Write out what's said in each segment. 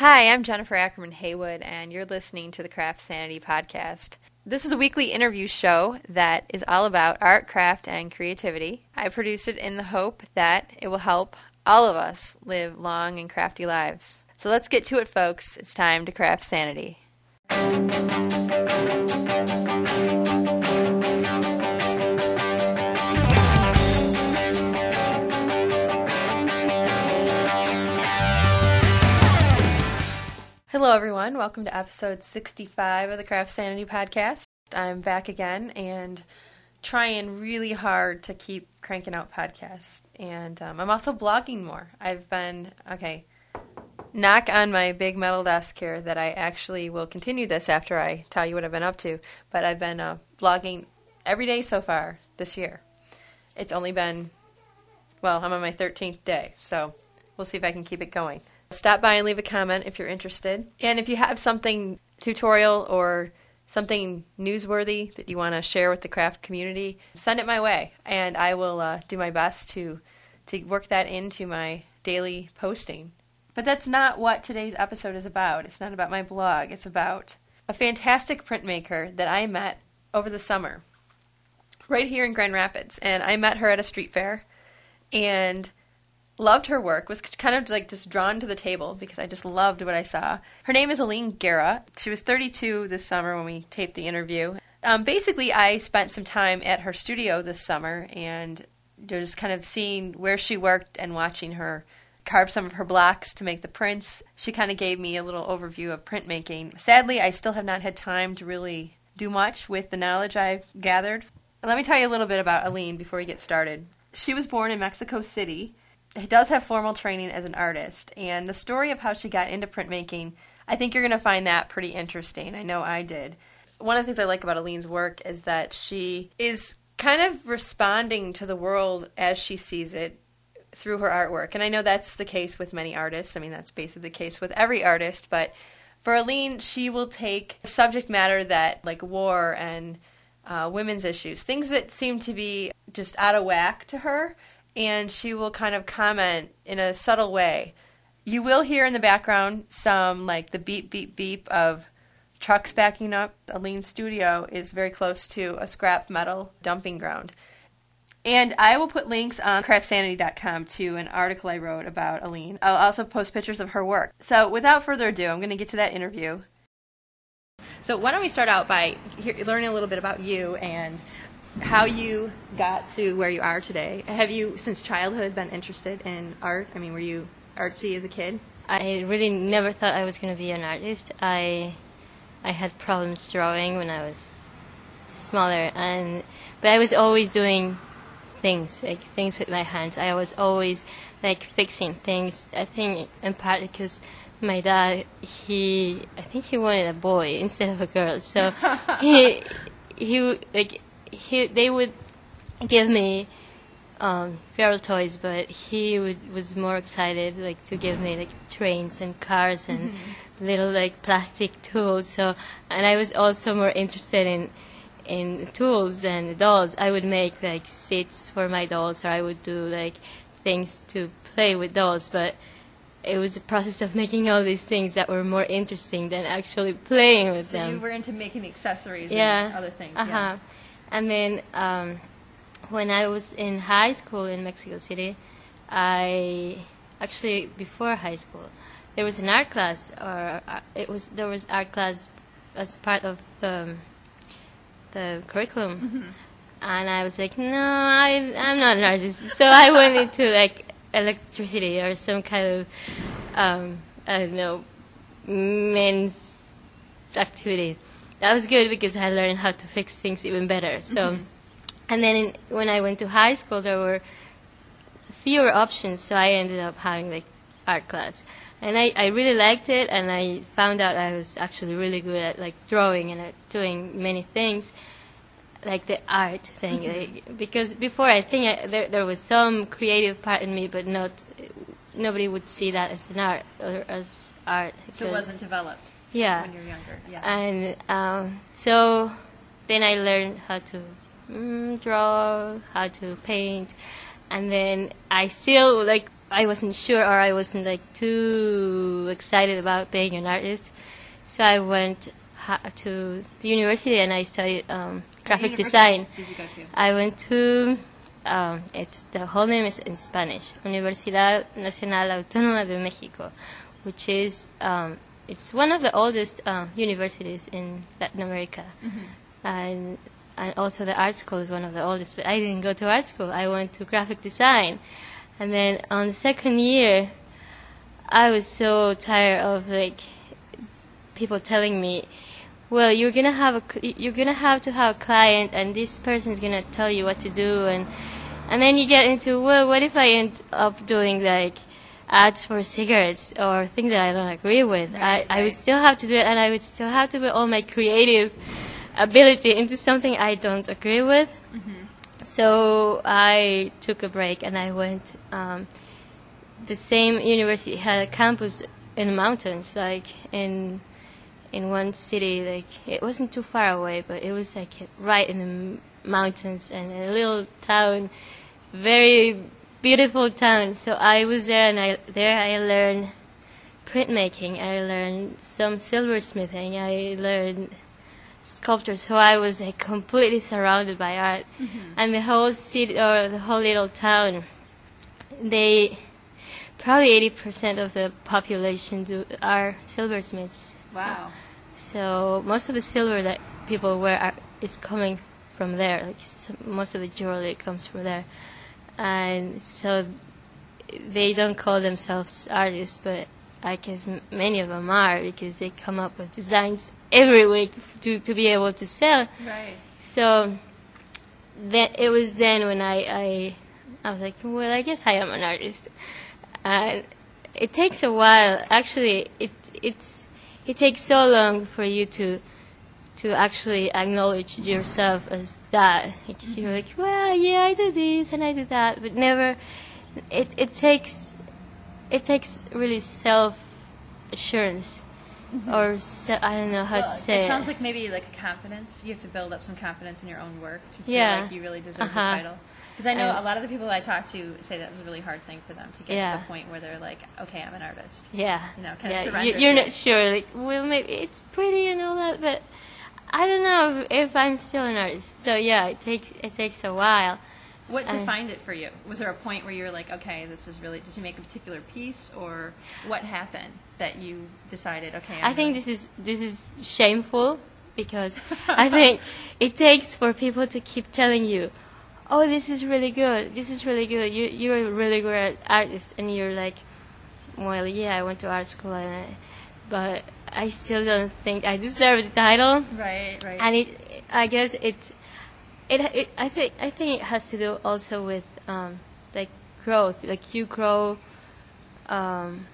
Hi, I'm Jennifer Ackerman Haywood, and you're listening to the CraftSanity Podcast. This is a weekly interview show that is all about art, craft, and creativity. I produce it in the hope that it will help all of us live long and crafty lives. So let's get to it, folks. It's time to craft sanity. Hello, everyone. Welcome to episode 65 of the CraftSanity Podcast. I'm back again and trying really hard to keep cranking out podcasts. And um, I'm also blogging more. I've been, okay, knock on my big metal desk here that I actually will continue this after I tell you what I've been up to. But I've been uh, blogging every day so far this year. It's only been, well, I'm on my 13th day. So we'll see if I can keep it going. Stop by and leave a comment if you're interested. And if you have something tutorial or something newsworthy that you want to share with the craft community, send it my way, and I will uh, do my best to to work that into my daily posting. But that's not what today's episode is about. It's not about my blog. It's about a fantastic printmaker that I met over the summer, right here in Grand Rapids, and I met her at a street fair, and loved her work, was kind of like just drawn to the table because I just loved what I saw. Her name is Alynn Guerra. She was 32 this summer when we taped the interview. Um, basically, I spent some time at her studio this summer and just kind of seeing where she worked and watching her carve some of her blocks to make the prints. She kind of gave me a little overview of printmaking. Sadly, I still have not had time to really do much with the knowledge I've gathered. Let me tell you a little bit about Alynn before we get started. She was born in Mexico City does have formal training as an artist, and the story of how she got into printmaking, I think you're going to find that pretty interesting. I know I did. One of the things I like about Alynn's work is that she is kind of responding to the world as she sees it through her artwork. And I know that's the case with many artists. I mean, that's basically the case with every artist, but for Alynn, she will take subject matter that, like war and uh, women's issues, things that seem to be just out of whack to her, and she will kind of comment in a subtle way. You will hear in the background some like the beep beep beep of trucks backing up. Alynn's studio is very close to a scrap metal dumping ground. And I will put links on craftsanity.com to an article I wrote about Alynn. I'll also post pictures of her work. So without further ado, I'm going to get to that interview. So why don't we start out by learning a little bit about you and how you got to where you are today. Have you, since childhood, been interested in art? I mean, were you artsy as a kid? I really never thought I was going to be an artist. I I had problems drawing when I was smaller, and but I was always doing things like things with my hands. I was always like fixing things. I think in part because my dad he I think he wanted a boy instead of a girl, so he he like he they would give me um, feral toys, but he would, was more excited like to give me like trains and cars and mm-hmm. little like plastic tools. So and I was also more interested in in tools than dolls. I would make like seats for my dolls, or I would do like things to play with dolls, but it was the process of making all these things that were more interesting than actually playing with so them. So you were into making accessories yeah. and other things. Uh-huh. Yeah. And then um, when I was in high school in Mexico City, I actually before high school there was an art class, or uh, it was there was art class as part of the the curriculum. Mm-hmm. And I was like, no, I, I'm not an artist. So I went into like electricity or some kind of, um, I don't know, men's activity that was good because I learned how to fix things even better. So, mm-hmm. and then in, when I went to high school, there were fewer options, so I ended up having like art class, and I, I really liked it, and I found out I was actually really good at like drawing and at doing many things. Like the art thing, mm-hmm. like, because before I think I, there there was some creative part in me, but not nobody would see that as an art or as art. So it wasn't developed yeah. when you're younger. Yeah. And um, so then I learned how to mm, draw, how to paint, and then I still like I wasn't sure or I wasn't like too excited about being an artist. So I went ha- to the university and I studied um, graphic design. Did you go to? I went to um, it's the whole name is in Spanish, Universidad Nacional Autónoma de Mexico, which is um, it's one of the oldest um, universities in Latin America, and and also the art school is one of the oldest. But I didn't go to art school. I went to graphic design, and then on the second year, I was so tired of like people telling me, well, you're gonna have a, you're gonna have to have a client, and this person is gonna tell you what to do, and and then you get into, well, what if I end up doing like ads for cigarettes or things that I don't agree with? Right, I I would still have to do it, and I would still have to put all my creative ability into something I don't agree with. So I took a break and I went. Um, the same university had a campus in the mountains, like in in one city. Like it wasn't too far away, but it was like right in the mountains and a little town, very beautiful town. So I was there, and I there I learned printmaking. I learned some silversmithing. I learned sculpture. So I was like completely surrounded by art, mm-hmm. and the whole city or the whole little town, they probably eighty percent of the population do are silversmiths. Wow. So most of the silver that people wear are, is coming from there. Like most of the jewelry comes from there, and so they don't call themselves artists, but I guess many of them are because they come up with designs every week to to be able to sell. Right. So then it was then when I, I I was like, well, I guess I am an artist. And it takes a while. Actually, it it's it takes so long for you to to actually acknowledge yourself as that. Like, You're like, well, yeah, I do this and I do that, but never. It it takes it takes really self assurance, or se- I don't know how Well, to say it It sounds like maybe like a confidence. You have to build up some confidence in your own work to feel Yeah. like you really deserve Uh-huh. the title. Because I know And- a lot of the people I talk to say that was a really hard thing for them to get Yeah. to the point where they're like, okay, I'm an artist. Yeah. You know, kinda yeah. surrender You, you're not sure. Like, well, maybe it's pretty and all that, but I don't know if I'm still an artist. So yeah, it takes it takes a while. What defined it for you? Was there a point where you were like, okay, this is really? Did you make a particular piece, or what happened that you decided, okay? I'm I think this is this is shameful because I think it takes for people to keep telling you, "Oh, this is really good. This is really good. You you're a really good artist," and you're like, "Well, yeah, I went to art school, and I, but I still don't think I deserve the title." right, right. and it i guess it it, it i think i think it has to do also with um like growth like you grow um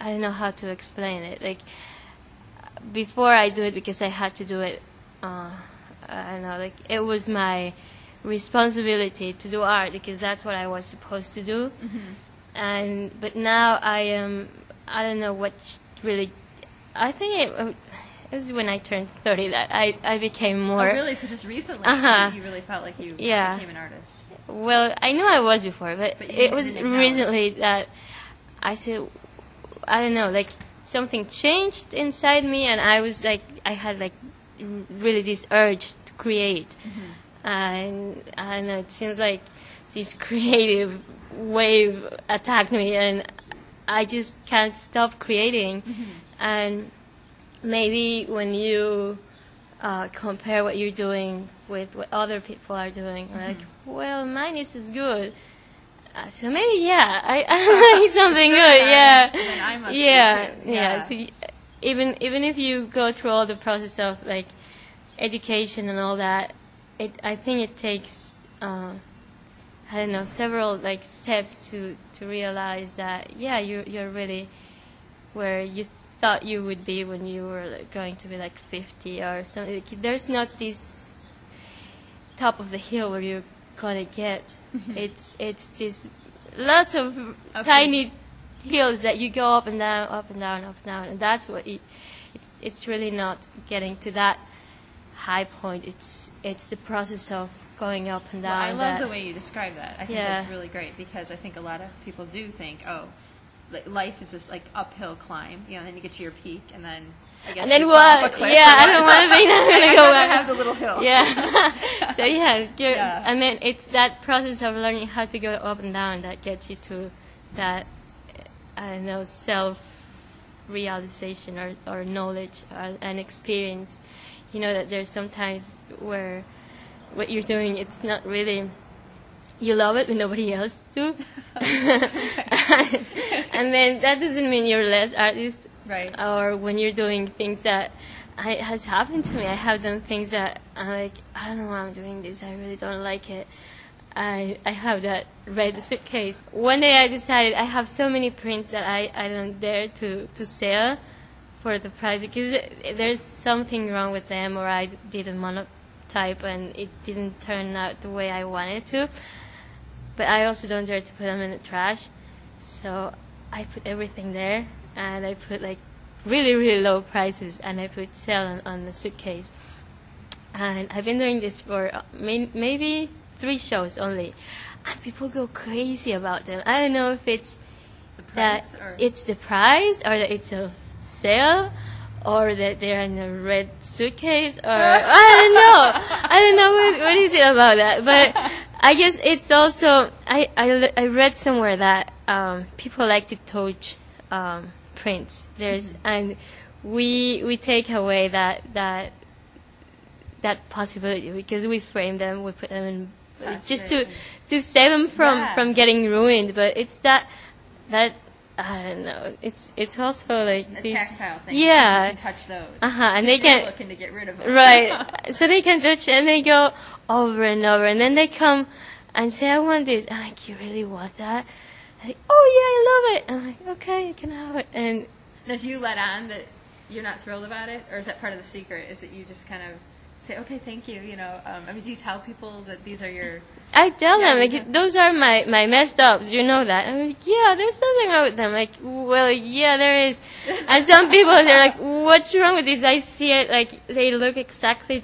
i don't know how to explain it like before i do it because i had to do it uh i don't know like it was my responsibility to do art because that's what i was supposed to do and but now i am i don't know what really i think it, it was when i turned 30 that i i became more. oh, more really? So just recently, Uh-huh. you really felt like you Yeah. became an artist. well, I knew I was before, but, But it was recently that I said, I don't know, like something changed inside me, and I was like, I had like really this urge to create, and I don't know, it seemed like this creative wave attacked me, and I just can't stop creating, and maybe when you uh, compare what you're doing with what other people are doing. Like, well, mine is as good. Uh, so maybe, yeah, I, I'm doing something good. Yeah, Then I must yeah, yeah. Yeah. So even even if you go through all the process of like education and all that, it I think it takes. Uh, I don't know several like steps to to realize that yeah you're you're really where you thought you would be when you were like, going to be like 50 or something. Like, there's not this top of the hill where you're gonna get. Mm-hmm. It's it's this lots of Okay. tiny hills that you go up and down, up and down, up and down, and that's what it, it's it's really not getting to that high point. It's it's the process of going up and Well, down. I love that- the way you describe that. I think Yeah. that's really great because I think a lot of people do think, oh, li- life is just like uphill climb, you know, and then you get to your peak, and then I guess And then what? Yeah, I don't want to be not I'd go back. have the little hill. Yeah. so yeah, Yeah. I mean, it's that process of learning how to go up and down that gets you to that, uh, I don't know, self realization or, or knowledge or, and experience. You know that there's sometimes where what you're doing, it's not really. You love it, but nobody else do. and then that doesn't mean you're less artist Right. or when you're doing things that I, it has happened to me. I have done things that I'm like, I don't know why I'm doing this. I really don't like it. I I have that red suitcase. One day I decided I have so many prints that I, I don't dare to, to sell for the price because there's something wrong with them or I did a monotype and it didn't turn out the way I wanted to. But I also don't dare to put them in the trash. So I put everything there and I put like really, really low prices and I put sell on, on the suitcase. And I've been doing this for uh, may- maybe three shows only. And people go crazy about them. I don't know if it's The that price or it's the price or that it's a sale or that they're in a red suitcase or I don't know. I don't know what, what is it about that. But I guess it's also I, I, I read somewhere that um, people like to touch um, prints. There's and we we take away that that that possibility because we frame them, we put them in That's just right. to to save them from Yeah. from getting ruined. But it's that that I don't know. It's it's also like a these tactile thing. Yeah. You can touch those. Uh-huh, and they They're can- looking to get rid of them. right. so they can touch and they go over and over, and then they come and say, "I want this." I'm like, "You really want that?" I'm like, "Oh yeah, I love it." I'm like, "Okay, you can have it." And Does you let on that you're not thrilled about it, or is that part of the secret? Is that you just kind of say, "Okay, thank you"? You know, um, I mean, do you tell people that these are your? I tell Yeah, them like those are my my messed ups. You know that. I'm like, yeah, there's something wrong with them. Like, well, yeah, there is. And some people they're like, what's wrong with this? I see it like they look exactly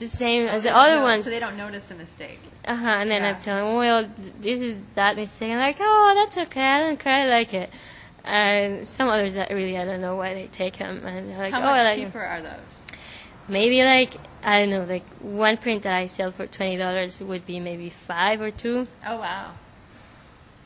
the same as the other ones. so they don't notice a mistake. Uh huh. And then Yeah. I'm telling, them, well, this is that mistake. And like, oh, that's okay. I don't care. I like it. And some others that really I don't know why they take them. And they're like, How oh, much like 'em." cheaper are those? Maybe like I don't know, like one print that I sell for twenty dollars would be maybe five or two. Oh wow.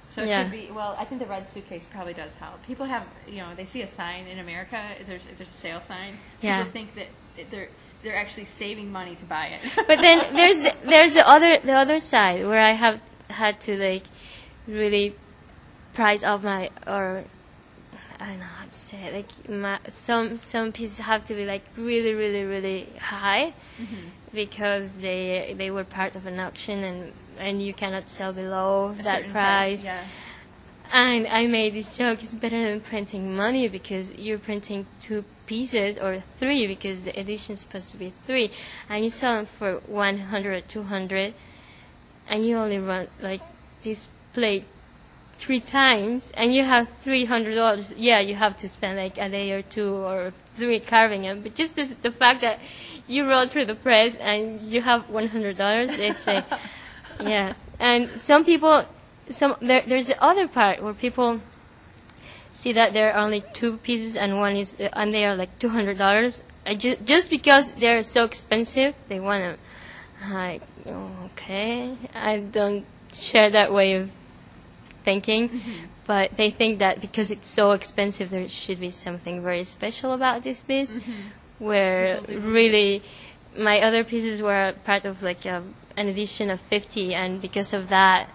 So it Yeah. could be well. I think the red suitcase probably does help. People have, you know, they see a sign in America. If there's if there's a sale sign, Yeah. people think that they're they're actually saving money to buy it. But then there's there's the other the other side where I have had to like really price up my or I don't know how to say it. Like my, some some pieces have to be like really really really high Mm-hmm. because they they were part of an auction and and you cannot sell below A that certain price. Yeah. And I made this joke, it's better than printing money because you're printing two pieces or three because the edition is supposed to be three. And you sell them for 100, 200, and you only run like this plate three times and you have $300. Yeah, you have to spend like a day or two or three carving them. But just this, the fact that you roll through the press and you have $100, it's a, yeah. And some people, some there, there's the other part where people see that there are only two pieces and one is and they are like two hundred dollars. Ju- just because they're so expensive, they want them. Like okay, I don't share that way of thinking, mm-hmm. but they think that because it's so expensive, there should be something very special about this piece. Mm-hmm. Where People do. really, my other pieces were part of like a, an edition of fifty, and because of that,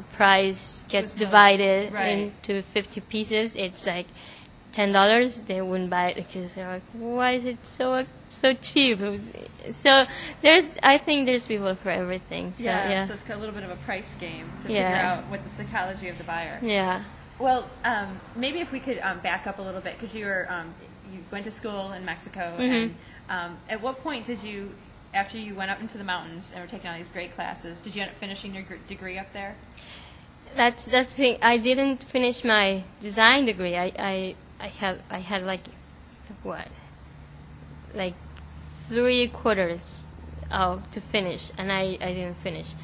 the price gets divided Right. into 50 pieces. It's like ten dollars. They wouldn't buy it because they're like, "Why is it so so cheap?" So there's, I think there's people for everything. So, yeah, yeah, So it's a little bit of a price game to Yeah. figure out what the psychology of the buyer. yeah. Well, um, maybe if we could um, back up a little bit because you were um, you went to school in Mexico, Mm-hmm. and um, at what point did you, after you went up into the mountains and were taking all these great classes, did you end up finishing your gr- degree up there? That's that's the thing. I didn't finish my design degree. I I I had I had like what, like three quarters oh to finish, and I, I didn't finish.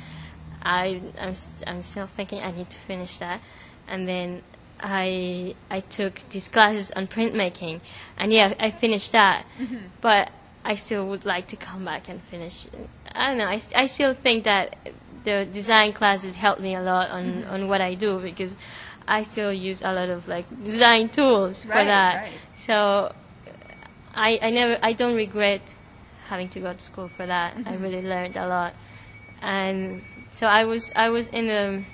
I I'm, I'm still thinking I need to finish that, and then I I took these classes on printmaking, and yeah, I finished that, mm-hmm. but I still would like to come back and finish. I don't know. I, I still think that the design classes helped me a lot on on what I do because I still use a lot of like design tools for that. right. So I I never I don't regret having to go to school for that. I really learned a lot, and so I was I was in the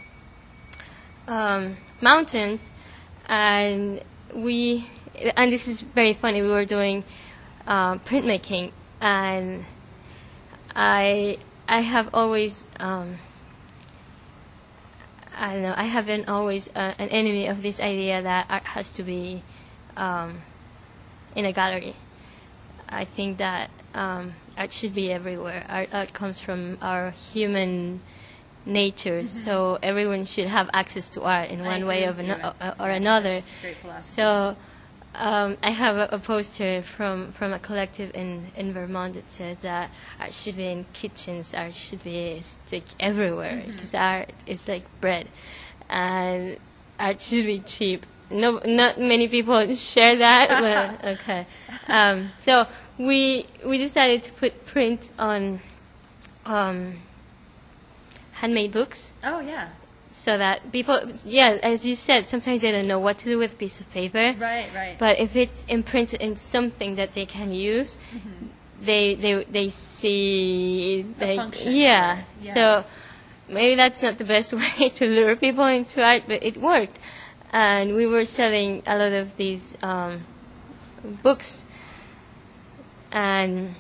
um, mountains, and we and this is very funny. We were doing uh, printmaking, and I I have always um, I don't know. I have been always uh, an enemy of this idea that art has to be um, in a gallery. I think that um, art should be everywhere. Art, art comes from our human nature, so everyone should have access to art in Mm-hmm. I one way agree of with ano- uh, or another. So um, I have a, a poster from, from a collective in, in Vermont that says that art should be in kitchens, art should be stick everywhere Mm-hmm. because art is like bread, and art should be cheap. No, not many people share that, but okay. Um, so we we decided to put print on um, handmade books oh yeah, so that people, yeah, as you said, sometimes they don't know what to do with a piece of paper. right, right. But if it's imprinted in something that they can use, they they they see A like function yeah. yeah. So maybe that's not the best way to lure people into art, but it worked. And we were selling a lot of these um, books, and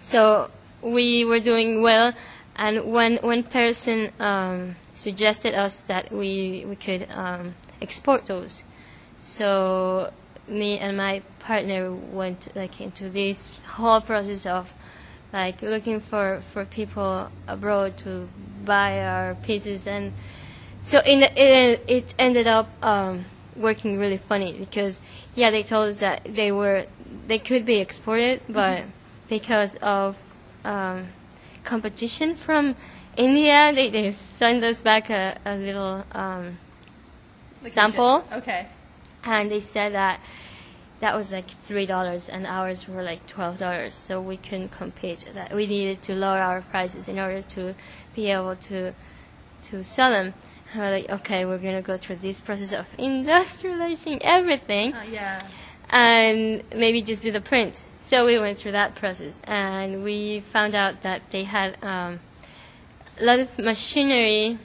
so we were doing well. And one one person um, suggested us that we we could um, export those. So me and my partner went like into this whole process of like looking for for people abroad to buy our pieces and so in it, it ended up um, working really funny because yeah they told us that they were they could be exported but because of um, competition from India they, they sent us back a, a little um, Like sample Okay. and they said that that was like three dollars and ours were like twelve dollars so we couldn't compete that we needed to lower our prices in order to be able to to sell them and we're like okay we're gonna go through this process of industrializing everything Uh, yeah. and maybe just do the print. So we went through that process, and we found out that they had um, lot of machinery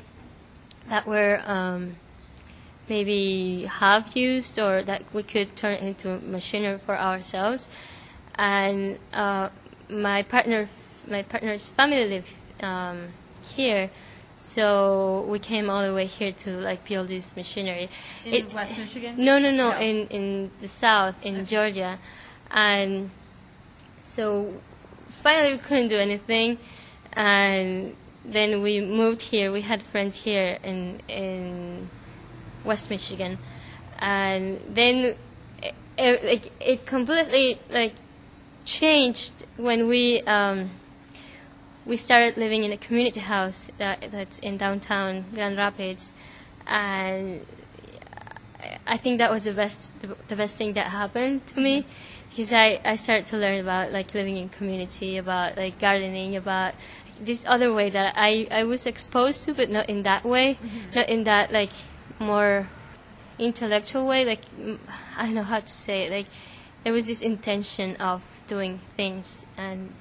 that were um, maybe half used, or that we could turn into machinery for ourselves. And uh, my partner, my partner's family live um, here. So we came all the way here to like build this machinery. In West Michigan? No, no, no, No. In in the south, in Georgia, and so finally we couldn't do anything, and then we moved here. We had friends here in in West Michigan, and then it, it, like, it completely like changed when we um, we started living in a community house that that's in downtown Grand Rapids, and I think that was the best the, the best thing that happened to me because I, I started to learn about like living in community, about like gardening, about this other way that I, I was exposed to, but not in that way, not in that like more intellectual way. Like mm, I don't know how to say it. Like there was this intention of doing things, and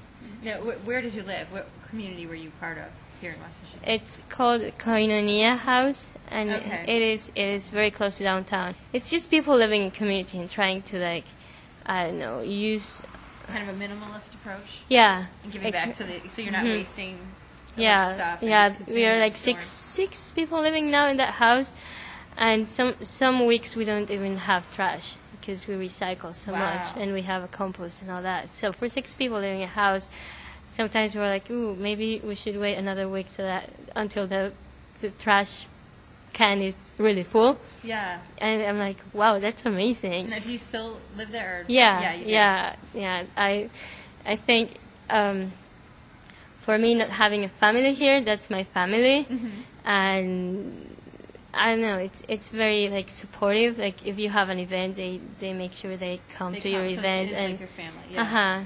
Yeah, wh- where did you live? What community were you part of here in West Michigan? It's called Koinonia House, and Okay. it is it is very close to downtown. It's just people living in community and trying to like, I don't know, use kind of a minimalist approach yeah, and giving like- back to the so you're not Mhm. wasting yeah, stuff. yeah. We are like six six people living now in that house, and some some weeks we don't even have trash because we recycle so Wow. much and we have a compost and all that. So for six people living in a house, sometimes we're like, ooh, maybe we should wait another week so that until the the trash can is really full. Yeah. And I'm like, wow, that's amazing. Now, do you still live there? Or? Yeah, Yeah. Yeah, yeah. I, I think um, for me, not having a family here, that's my family, Mm-hmm. and I don't know. It's it's very like supportive. Like if you have an event, they they make sure they come They to come, your so event and like your family. Yeah. uh huh.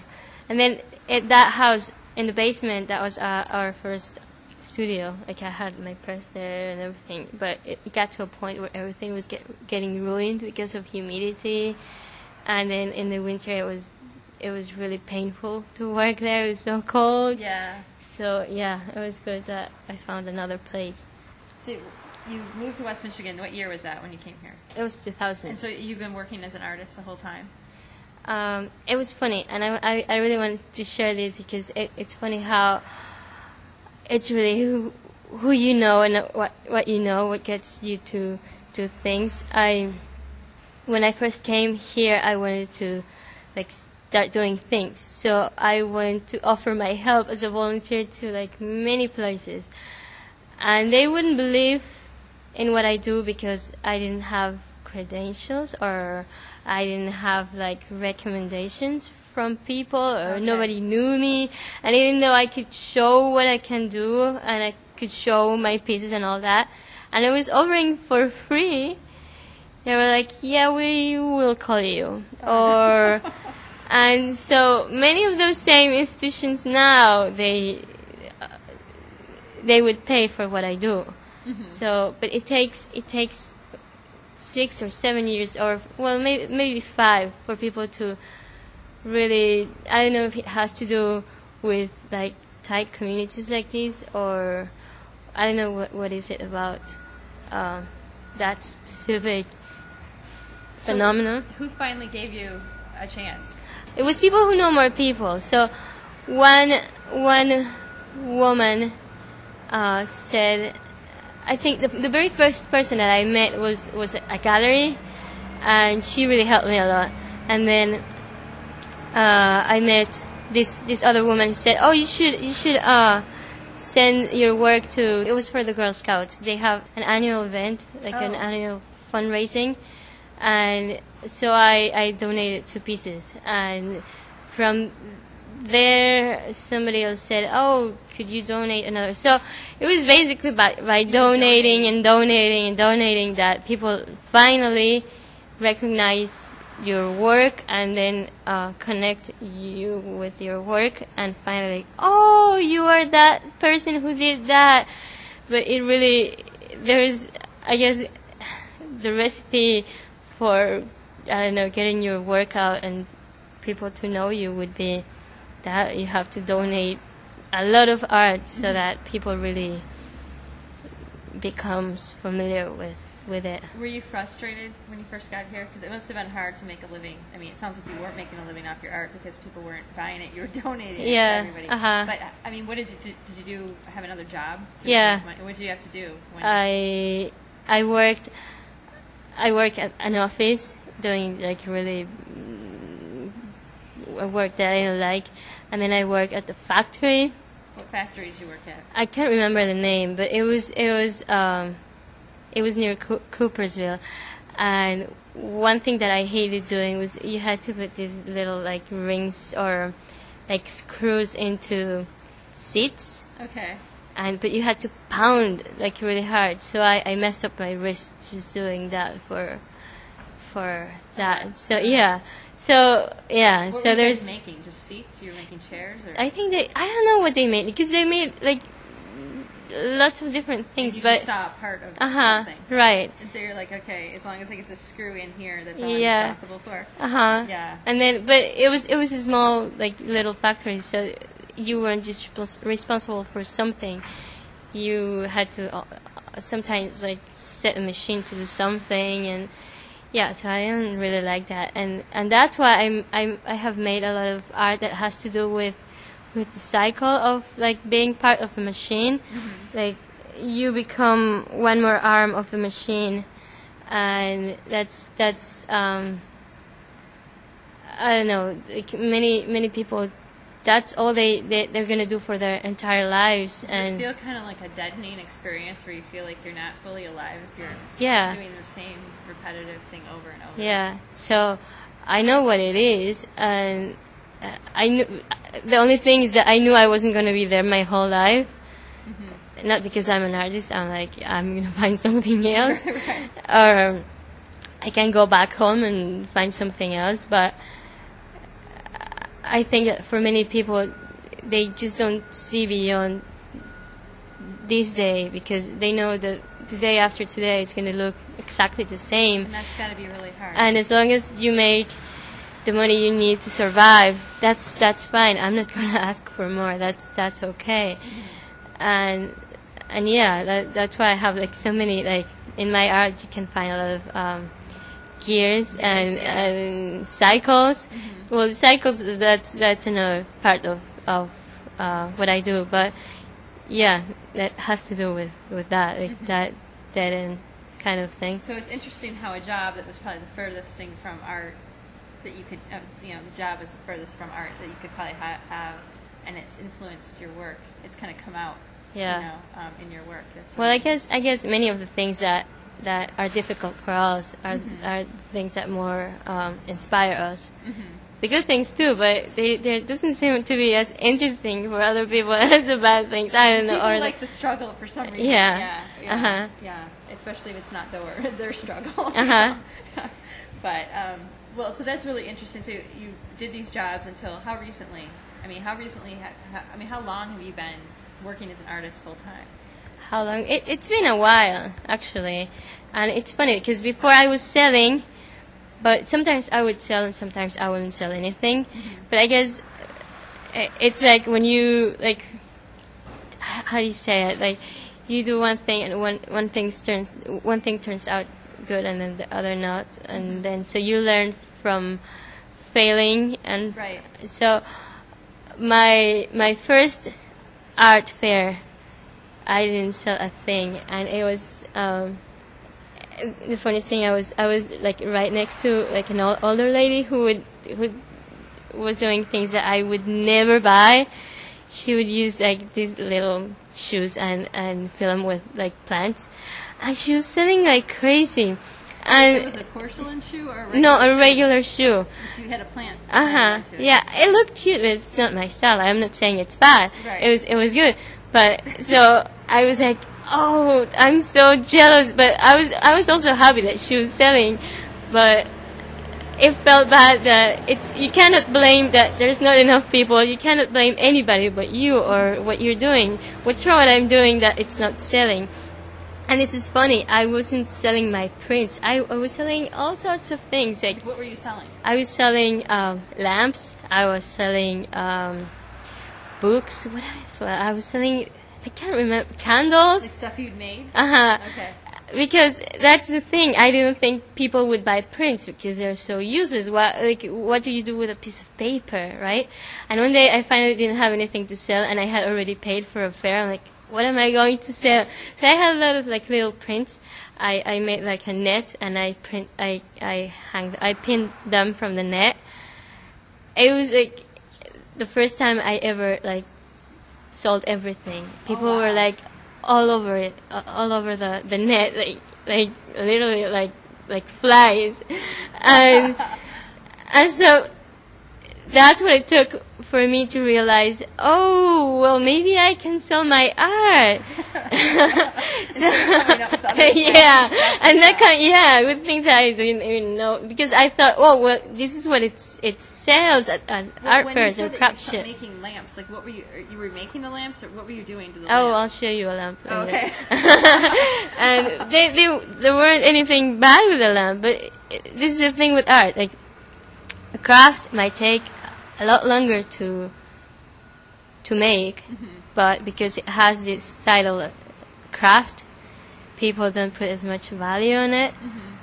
And then at that house in the basement, that was uh, our first studio. Like I had my press there and everything, but it, it got to a point where everything was get, getting ruined because of humidity, and then in the winter it was it was really painful to work there. It was so cold. Yeah. So yeah, it was good that I found another place. So you moved to West Michigan. What year was that when you came here? It was 2000. And so you've been working as an artist the whole time. um, it was funny, and I, I, I really wanted to share this because it, it's funny how it's really who, who you know and what what you know what gets you to do things. I when I first came here, I wanted to like start doing things, so I wanted to offer my help as a volunteer to like many places, and they wouldn't believe in what I do because I didn't have credentials or I didn't have like recommendations from people or Okay. nobody knew me. And even though I could show what I can do and I could show my pieces and all that and I was offering for free they were like yeah we will call you. Or and so many of those same institutions now they uh, they would pay for what I do. So, but it takes it takes six or seven years, or well, maybe maybe five, for people to really. I don't know if it has to do with like tight communities like this, or I don't know what what is it about um, that specific So phenomenon. Who finally gave you a chance? It was people who know more people. So one one woman uh, said, I think the, the very first person that I met was was a gallery, and she really helped me a lot. And then uh, I met this this other woman who said, "Oh, you should you should uh, send your work to." It was for the Girl Scouts. They have an annual event, like an Oh. annual fundraising, and so I I donated two pieces, and from there somebody else said, "Oh, could you donate another?" So it was basically by by donating and donating and donating that people finally recognize your work and then uh, connect you with your work and finally, oh, you are that person who did that. But it really, there's, I guess, the recipe for I don't know getting your work out and people to know you would be that you have to donate a lot of art so that people really becomes familiar with with it. Were you frustrated when you first got here? Because it must have been hard to make a living. I mean, it sounds like you weren't making a living off your art because people weren't buying it. You were donating Yeah, it to everybody. uh-huh. But I mean, what did you do? Did you do have another job? Yeah. What did you have to do? When I I worked I work at an office doing like really mm, work that I don't like, and then I work at the factory. what factory did you work at? I can't remember the name, but it was it was um, it was near Co- Coopersville, and one thing that I hated doing was you had to put these little like rings or like screws into seats Okay. and but you had to pound like really hard. So I, I messed up my wrist just doing that for for that. So yeah. So yeah. What so there's making just seats. You were making chairs, or I think they I don't know what they made because they made like lots of different things, you but saw part of uh huh something. right And so you're like, okay, as long as I get this screw in here, that's all Yeah. I'm responsible for. uh huh Yeah. and then but it was it was a small like little factory so you weren't just responsible for something you had to uh, sometimes like set a machine to do something and yeah so i didn't really like that and and that's why i'm i'm i have made a lot of art that has to do with with the cycle of like being part of a machine like you become one more arm of the machine and that's that's um I don't know. Like many many people, that's all they, they they're gonna do for their entire lives, Does and it feel kind of like a deadening experience where you feel like you're not fully alive if you're Yeah. doing the same repetitive thing over and over? yeah. So I know what it is, and I knew the only thing is that I knew I wasn't going to be there my whole life. Mm-hmm. Not because I'm an artist. I'm like I'm gonna find something else, Right. or I can go back home and find something else. But I think that for many people, they just don't see beyond this day because they know that the day after today it's gonna look exactly the same. And that's got to be really hard. And as long as you make the money you need to survive, that's that's fine. I'm not gonna ask for more. That's that's okay. And and yeah, that, that's why I have like so many like in my art you can find a lot of um, gears and and cycles. Well, the cycles that's that's another part of of uh, what I do, but yeah, that has to do with with that like that dead end kind of thing. So it's interesting how a job that was probably the furthest thing from art that you could, uh, you know, the job is the furthest from art that you could probably ha- have, and it's influenced your work. It's kind of come out, Yeah. you know, um, in your work. That's Well, I guess I guess many of the things that that are difficult for us are are things that more um, inspire us. The good things too, but they there doesn't seem to be as interesting for other people as the bad things. I don't know. People or the- like the struggle for some reason. Yeah. yeah, yeah, Uh-huh. yeah. Especially if it's not their their struggle. Uh-huh. but um, well, so that's really interesting. So you did these jobs until how recently? I mean, how recently? I mean, how long have you been working as an artist full time? How long? It, it's been a while, actually. And it's funny because before I was selling, but sometimes I would sell and sometimes I wouldn't sell anything. But I guess uh, it's like when you, like, how do you say it? Like, you do one thing and one, one, thing turns, one thing turns out good and then the other not. And then, so you learn from failing and Right. so my my first art fair I didn't sell a thing, and it was um, the funny thing. I was I was like right next to like an ol- older lady who would who was doing things that I would never buy. She would use like these little shoes and and fill them with like plants, and she was selling like crazy. It And was a porcelain shoe or a regular no, a regular shoe. You had a plant. Uh huh. Yeah, it looked cute, but it's not my style. I'm not saying it's bad. Right. It was it was good, but so I was like, oh, I'm so jealous. But I was I was also happy that she was selling, but it felt bad that it's you cannot blame that there's not enough people. You cannot blame anybody but you or what you're doing. What's wrong what I'm doing that it's not selling? And this is funny. I wasn't selling my prints. I, I was selling all sorts of things like What were you selling? I was selling um, lamps. I was selling um, books. What else? I was selling. I can't remember Like candles. stuff you'd made? Uh huh. Okay. Because that's the thing. I didn't think people would buy prints because they're so useless. What like what do you do with a piece of paper, right? And one day I finally didn't have anything to sell, and I had already paid for a fair. I'm like, what am I going to sell? So I had a lot of like little prints. I, I made like a net and I print I I hanged I pinned them from the net. It was like the first time I ever like sold everything. People wow. were like all over it, uh, all over the the net, like like literally like like flies, and and so that's what it took for me to realize. Oh well, maybe I can sell my art. so, up with other yeah, and that kind, yeah, with things I didn't even know because I thought, oh well, this is what it's it sells at, at Well, art fairs you or said that craft you shit. making lamps, like what were you? You were making the lamps, or what were you doing to the Oh, I'll show you a lamp. Oh, okay. and they, they, there weren't anything bad with the lamp, but this is the thing with art. Like, a craft might take a lot longer to to make, mm-hmm. but because it has this title, craft, people don't put as much value on it. Mm-hmm.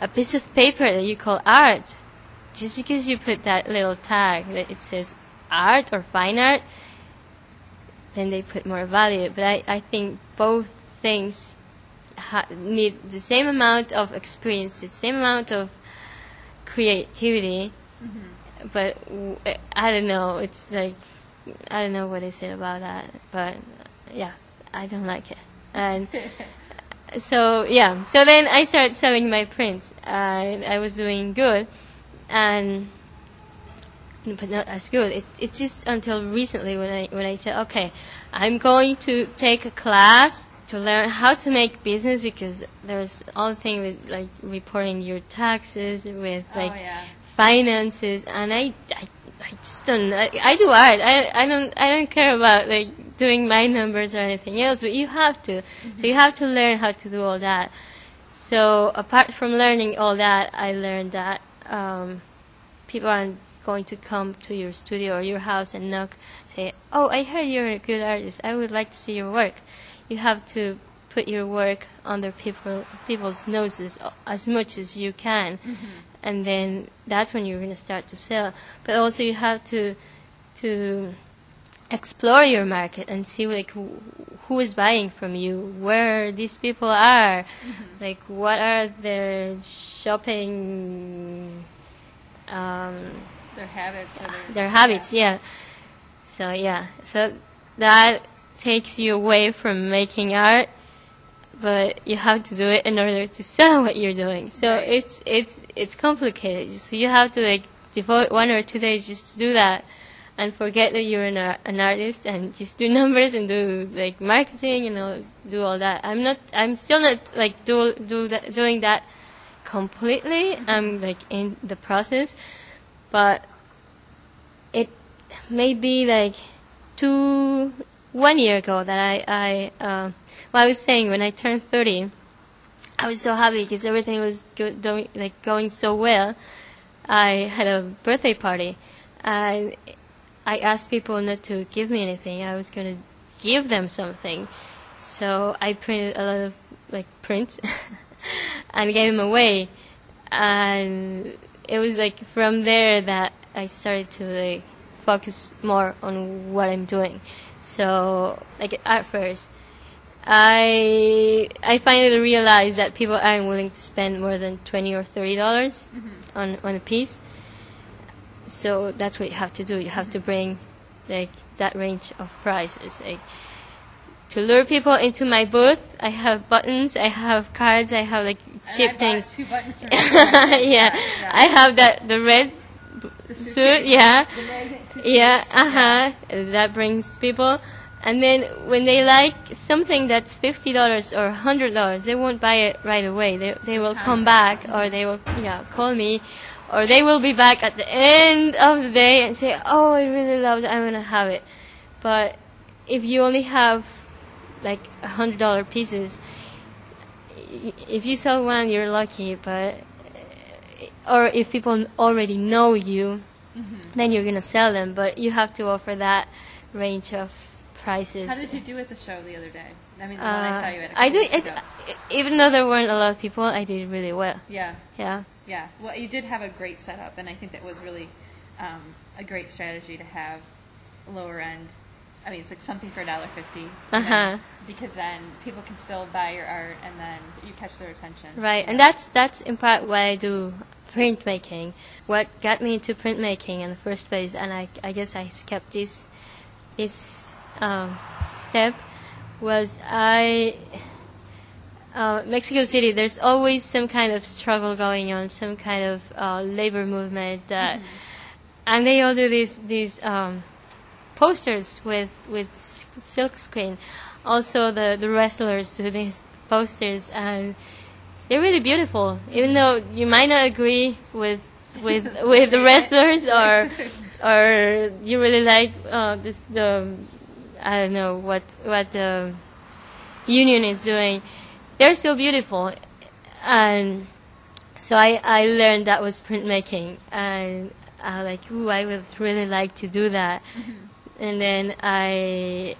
A piece of paper that you call art, just because you put that little tag that it says art or fine art, then they put more value. But I, I think both things ha- need the same amount of experience, the same amount of creativity. Mm-hmm. But eh, I don't know. It's like I don't know what is it about that. But yeah, I don't like it. And so yeah, so then I started selling my prints. and I was doing good, and but not as good. It, it's just until recently when I when I said, okay, I'm going to take a class to learn how to make business because there's all the thing with like reporting your taxes with oh, like oh yeah. Finances, and I, I, I just don't. I, I do art. I, I don't. I don't care about like doing my numbers or anything else. But you have to. So you have to learn how to do all that. So apart from learning all that, I learned that um, people aren't going to come to your studio or your house and knock, say, "Oh, I heard you're a good artist. I would like to see your work." You have to put your work under people people's noses as much as you can, and then that's when you're going to start to sell. But also, you have to to explore your market and see like who, who is buying from you, where these people are, like what are their shopping um, Their habits or their, their habits, yeah. So yeah, so that takes you away from making art, but you have to do it in order to sell what you're doing. So Right. it's it's it's complicated. So you have to like devote one or two days just to do that, and forget that you're an, an artist and just do numbers and do like marketing and all, do all that. I'm not. I'm still not like do do that, doing that completely. I'm like in the process, but it may be like two one year ago that I I uh, well I was saying when I turned thirty, I was so happy because everything was go- doing like going so well. I had a birthday party. I I asked people not to give me anything. I was gonna give them something. So I printed a lot of like prints and gave them away. And it was like from there that I started to like focus more on what I'm doing. So like at first, I I finally realized that people aren't willing to spend more than twenty or thirty dollars on on a piece. So that's what you have to do. You have to bring like that range of prices. Like to lure people into my booth, I have buttons, I have cards, I have like cheap things. Two buttons from yeah, yeah. I have that the red The suit. Yeah, The yeah, uh huh. That brings people. And then when they like something that's fifty dollars or hundred dollars, they won't buy it right away. They they will come back or they will yeah call me, or they will be back at the end of the day and say, "Oh, I really loved it. I'm gonna have it." But if you only have like a hundred dollar pieces, if you sell one, you're lucky. But or if people already know you, mm-hmm. then you're gonna sell them. But you have to offer that range of prices. How did you do at the show the other day? I mean, the one I Uh, saw you at. a I do. It, even though there weren't a lot of people, I did really well. Yeah, Yeah. yeah. Well, you did have a great setup, and I think that was really um, a great strategy to have lower end. I mean, it's like something for a dollar fifty. Uh-huh. Because then people can still buy your art, and then you catch their attention. Right, and that's that's in part why I do printmaking. What got me into printmaking in the first place, and I, I guess I kept this this um, step, was I uh, Mexico City. There's always some kind of struggle going on, some kind of uh, labor movement that, and they all do these these um, posters with with silk screen. Also, the the wrestlers do these posters, and they're really beautiful. Even though you might not agree with with with the wrestlers, or or you really like uh, this the I don't know what what the union is doing, they're so beautiful, and so I I learned that was printmaking, and I was like, ooh, I would really like to do that, mm-hmm. and then I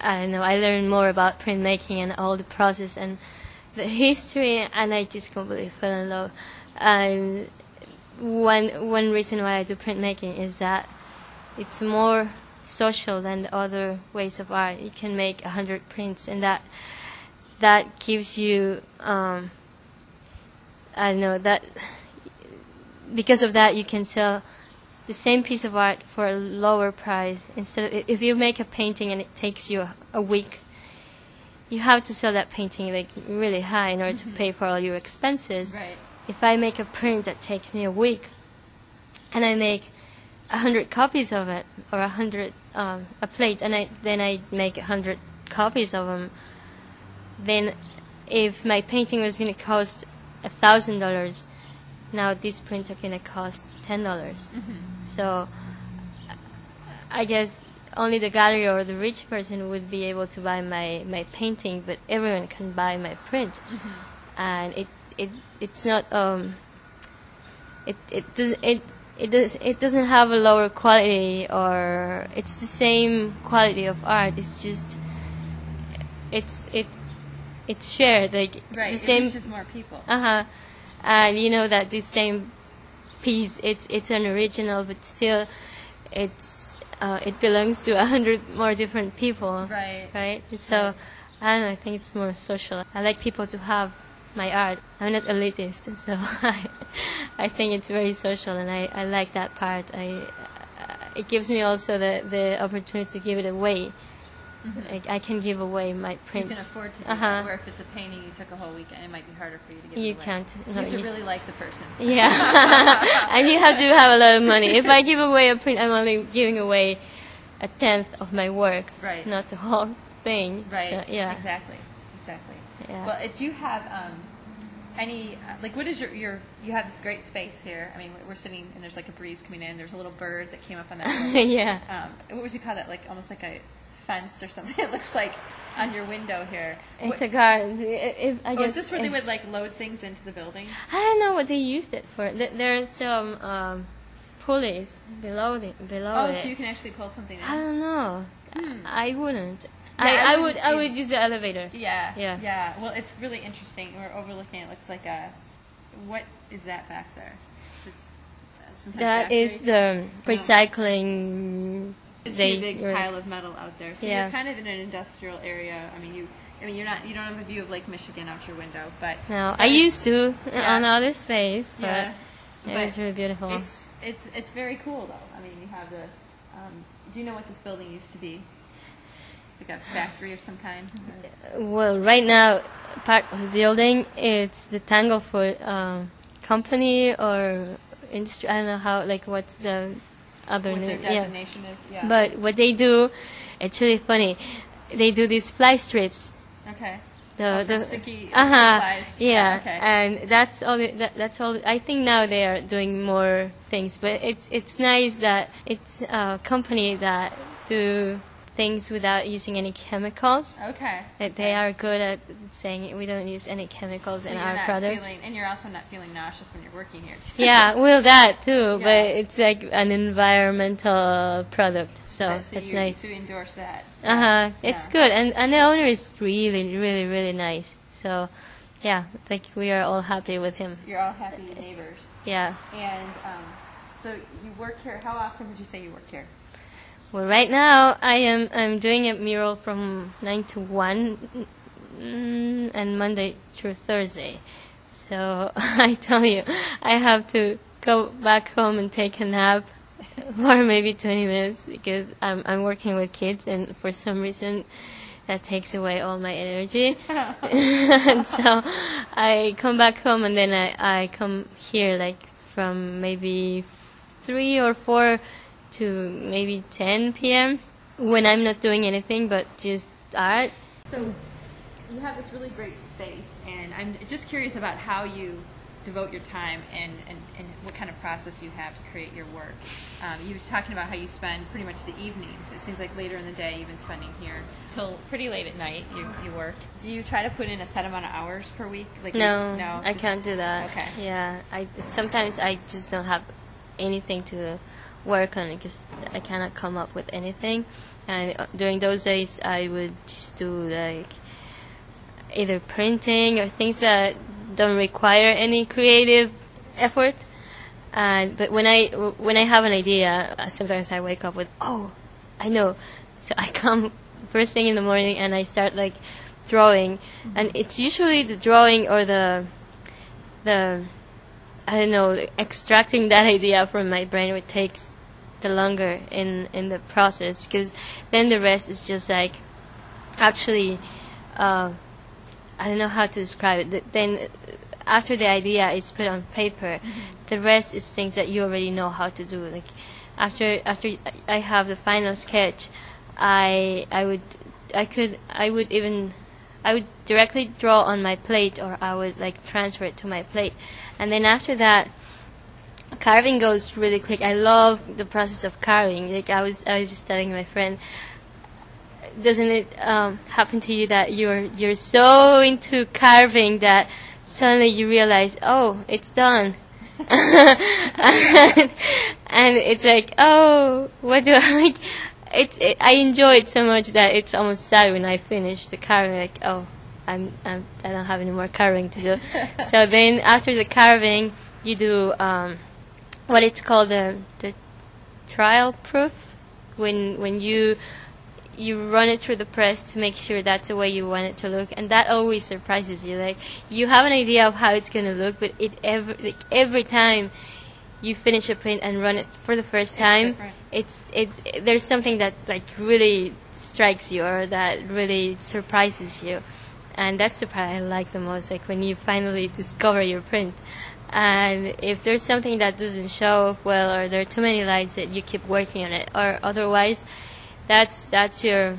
I don't know, I learned more about printmaking and all the process and the history, and I just completely fell in love. And one one reason why I do printmaking is that it's more social than the other ways of art. You can make a hundred prints, and that that gives you um, I don't know that because of that you can sell the same piece of art for a lower price instead of, if you make a painting and it takes you a, a week you have to sell that painting like really high in order to pay for all your expenses Right. if i make a print that takes me a week and i make a hundred copies of it or a hundred um, a plate, and I then I make a hundred copies of them. Then, if my painting was going to cost a thousand dollars, now these prints are going to cost ten dollars. So, I guess only the gallery or the rich person would be able to buy my, my painting, but everyone can buy my print, and it it it's not um it it does it it does it doesn't have a lower quality or it's the same quality of art. It's just it's it's it's shared like Right. the It same reaches more people. uh huh. And you know that this same piece, it's it's an original, but still, it's uh, it belongs to a hundred more different people. Right. Right. So, I don't know. I think it's more social. I like people to have my art. I'm not elitist, so I, I think it's very social, and I, I like that part. I uh, it gives me also the the opportunity to give it away. Like I can give away my prints. You can afford to do Uh-huh. that. Where if it's a painting, you took a whole weekend, it might be harder for you to give You can't. You No, have to you- really like the person. Yeah, and you have to have a lot of money. If I give away a print, I'm only giving away a tenth of my work, Right. Not the whole thing. Right. So, yeah. Exactly. Yeah. Well, do you have um, any like what is your your you have this great space here? I mean, we're sitting and there's like a breeze coming in. There's a little bird that came up on that. yeah. um, what would you call that? Like almost like a fence or something. It looks like on your window here. It's What- a garden. If, I oh, guess is this where they would like load things into the building? I don't know what they used it for. There's some um, pulleys below the, below Oh, it. so you can actually pull something in. I don't know. Hmm. I wouldn't. I, I would. I would use the elevator. Yeah. Yeah. Yeah. Well, it's really interesting. We're overlooking. It looks like a. What is that back there? It's uh, some kind That is factory? the recycling. It's they a big pile of metal out there. So Yeah. you're kind of in an industrial area. I mean, you. I mean, you're not. You don't have a view of Lake Michigan out your window, but No, I used to Yeah. on the other space, but yeah. it But was really beautiful. It's it's it's very cool though. I mean, you have the. Um, do you know what this building used to be? Like a factory of some kind. Well, right now, part of the building, it's the Tanglefoot um, company or industry. I don't know how, like, what's the other what their name? Yeah. designation is. Yeah. But what they do, it's really funny. They do these fly strips. okay. The, Oh, for the sticky uh huh flies. yeah, Yeah, okay. and that's all that, that's all I think now they are doing more things but it's it's nice that it's a company that do things without using any chemicals Okay. that they are good at saying we don't use any chemicals So in our product feeling, and you're also not feeling nauseous when you're working here. Too. yeah well that too Yeah. but it's like an environmental product so Right, so it's you, nice So you endorse that. uh huh. It's Yeah. good, and and the owner is really, really, really nice. So, yeah, it's like we are all happy with him. You're all happy neighbors. Yeah. And um, so you work here. How often would you say you work here? Well, right now I am I'm doing a mural from nine to one, mm, and Monday through Thursday. So I tell you, I have to go back home and take a nap for maybe 20 minutes because I'm I'm working with kids, and for some reason. That takes away all my energy, and so I come back home, and then I, I come here like from maybe three or four to maybe 10 p.m. when I'm not doing anything but just art. So you have this really great space, and I'm just curious about how you devote your time and, and, and what kind of process you have to create your work. Um, you were talking about how you spend pretty much the evenings. It seems like later in the day you've been spending here till pretty late at night. You, you work. Do you try to put in a set amount of hours per week? Like No, you, no, I just- can't do that. Okay. Yeah, I sometimes I just don't have anything to work on it because I cannot come up with anything. And uh, during those days, I would just do like either printing or things that don't require any creative effort. And but when I when I have an idea, uh, sometimes I wake up with oh, I know. So I come first thing in the morning and I start like drawing, and it's usually the drawing or the the I don't know extracting that idea from my brain would take the longer in in the process because then the rest is just like actually uh, I don't know how to describe it. Then uh, after the idea is put on paper, the rest is things that you already know how to do. Like after after I have the final sketch, I I would I could I would even I would directly draw on my plate or I would like transfer it to my plate. And then after that carving goes really quick. I love the process of carving. Like I was I was just telling my friend doesn't it um, happen to you that you're you're so into carving that suddenly you realize, oh, it's done. and, and it's like, oh, what do I like? It's it, I enjoy it so much that it's almost sad when I finish the carving. Like, oh, I'm, I'm I don't have any more carving to do. so then after the carving, you do um, what it's called the the trial proof when when you you run it through the press to make sure that's the way you want it to look, and that always surprises you. Like you have an idea of how it's gonna look, but it every like, every time you finish a print and run it for the first time, it's, it, it there's something that like really strikes you or that really surprises you, and that's the part I like the most. Like when you finally discover your print. And if there's something that doesn't show well, or there are too many lines that you keep working on it, or otherwise, that's that's your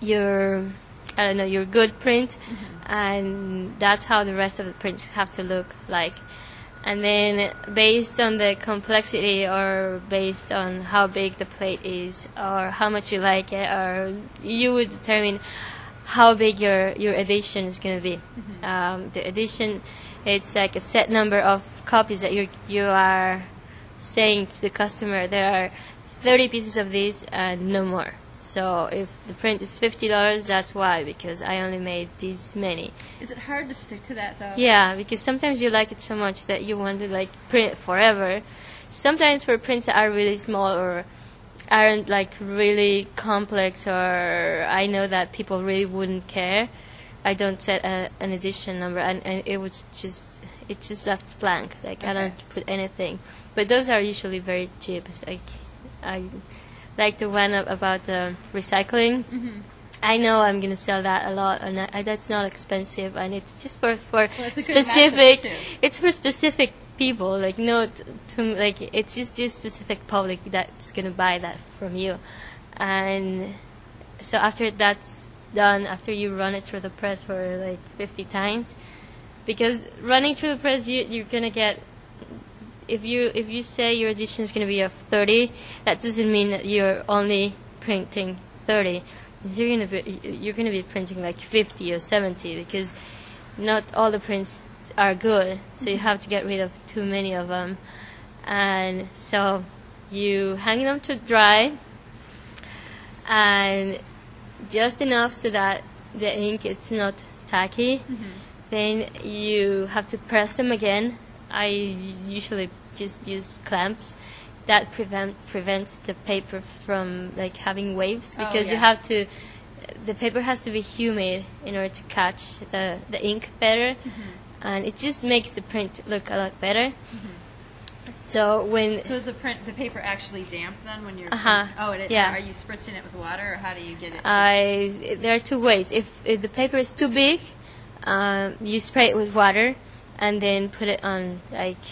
your I don't know your good print, mm-hmm. and that's how the rest of the prints have to look like. And then based on the complexity or based on how big the plate is or how much you like it, or you would determine how big your your edition is going to be. Mm-hmm. Um, the edition, it's like a set number of copies that you you are saying to the customer. There are 30 pieces of these and no more. So if the print is fifty dollars, that's why because I only made these many. Is it hard to stick to that though? Yeah, because sometimes you like it so much that you want to like print forever. Sometimes for prints that are really small or aren't like really complex, or I know that people really wouldn't care. I don't set a, an edition number, and, and it was just it just left blank. Like okay. I don't put anything. But those are usually very cheap. Like I like the one about the recycling. Mm-hmm. I know I'm gonna sell that a lot, and I, that's not expensive, and it's just for for well, specific. It's for specific people, like no, t- to like it's just this specific public that's gonna buy that from you, and so after that's done, after you run it through the press for like 50 times, because running through the press, you you're gonna get if you if you say your edition is going to be of 30, that doesn't mean that you're only printing 30. You're going to be you're going to be printing like 50 or 70 because not all the prints are good. So you have to get rid of too many of them, and so you hang them to dry, and just enough so that the ink is not tacky. Mm-hmm. Then you have to press them again I usually just use clamps that prevent prevents the paper from like having waves oh, because oh, yeah. you have to the paper has to be humid in order to catch the the ink better. Mm-hmm. and it just makes the print look a lot better. Mm-hmm. so when so is the print the paper actually damp then when you're uh-huh. oh it, yeah. Are you spritzing it with water or how do you get it I there are two ways. If, if the paper is too big um, you spray it with water and then put it on like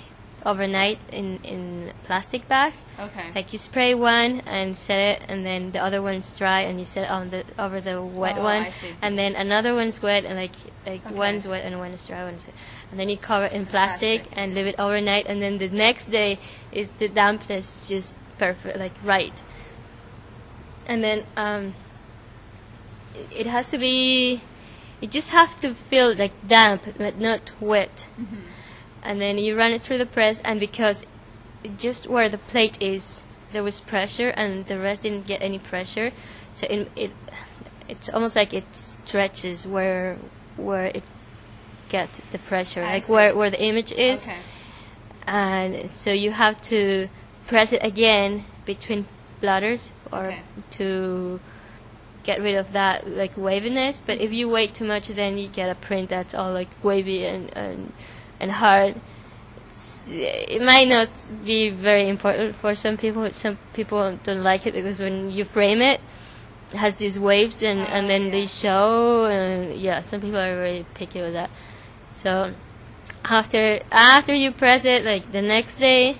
overnight in in plastic bag. Okay. Like you spray one and set it, and then the other one's dry, and you set it on the over the wet oh, one, and then another one's wet, and like like okay. one's wet and one is dry, one's, and then you cover it in plastic, plastic, and leave it overnight, and then the next day is the dampness just perfect, like right. And then um, it has to be you just have to feel like damp but not wet mm-hmm. And then you run it through the press and because just where the plate is there was pressure and the rest didn't get any pressure so it, it it's almost like it stretches where where it get the pressure I like see. where where the image is okay. and so you have to press it again between blotters or okay. to get rid of that like waviness. But if you wait too much, then you get a print that's all like wavy and and, and hard. It's, it might not be very important for some people. Some people don't like it because when you frame it, it has these waves and, and then yeah. they show and yeah, some people are very picky with that. So after after you press it, like the next day,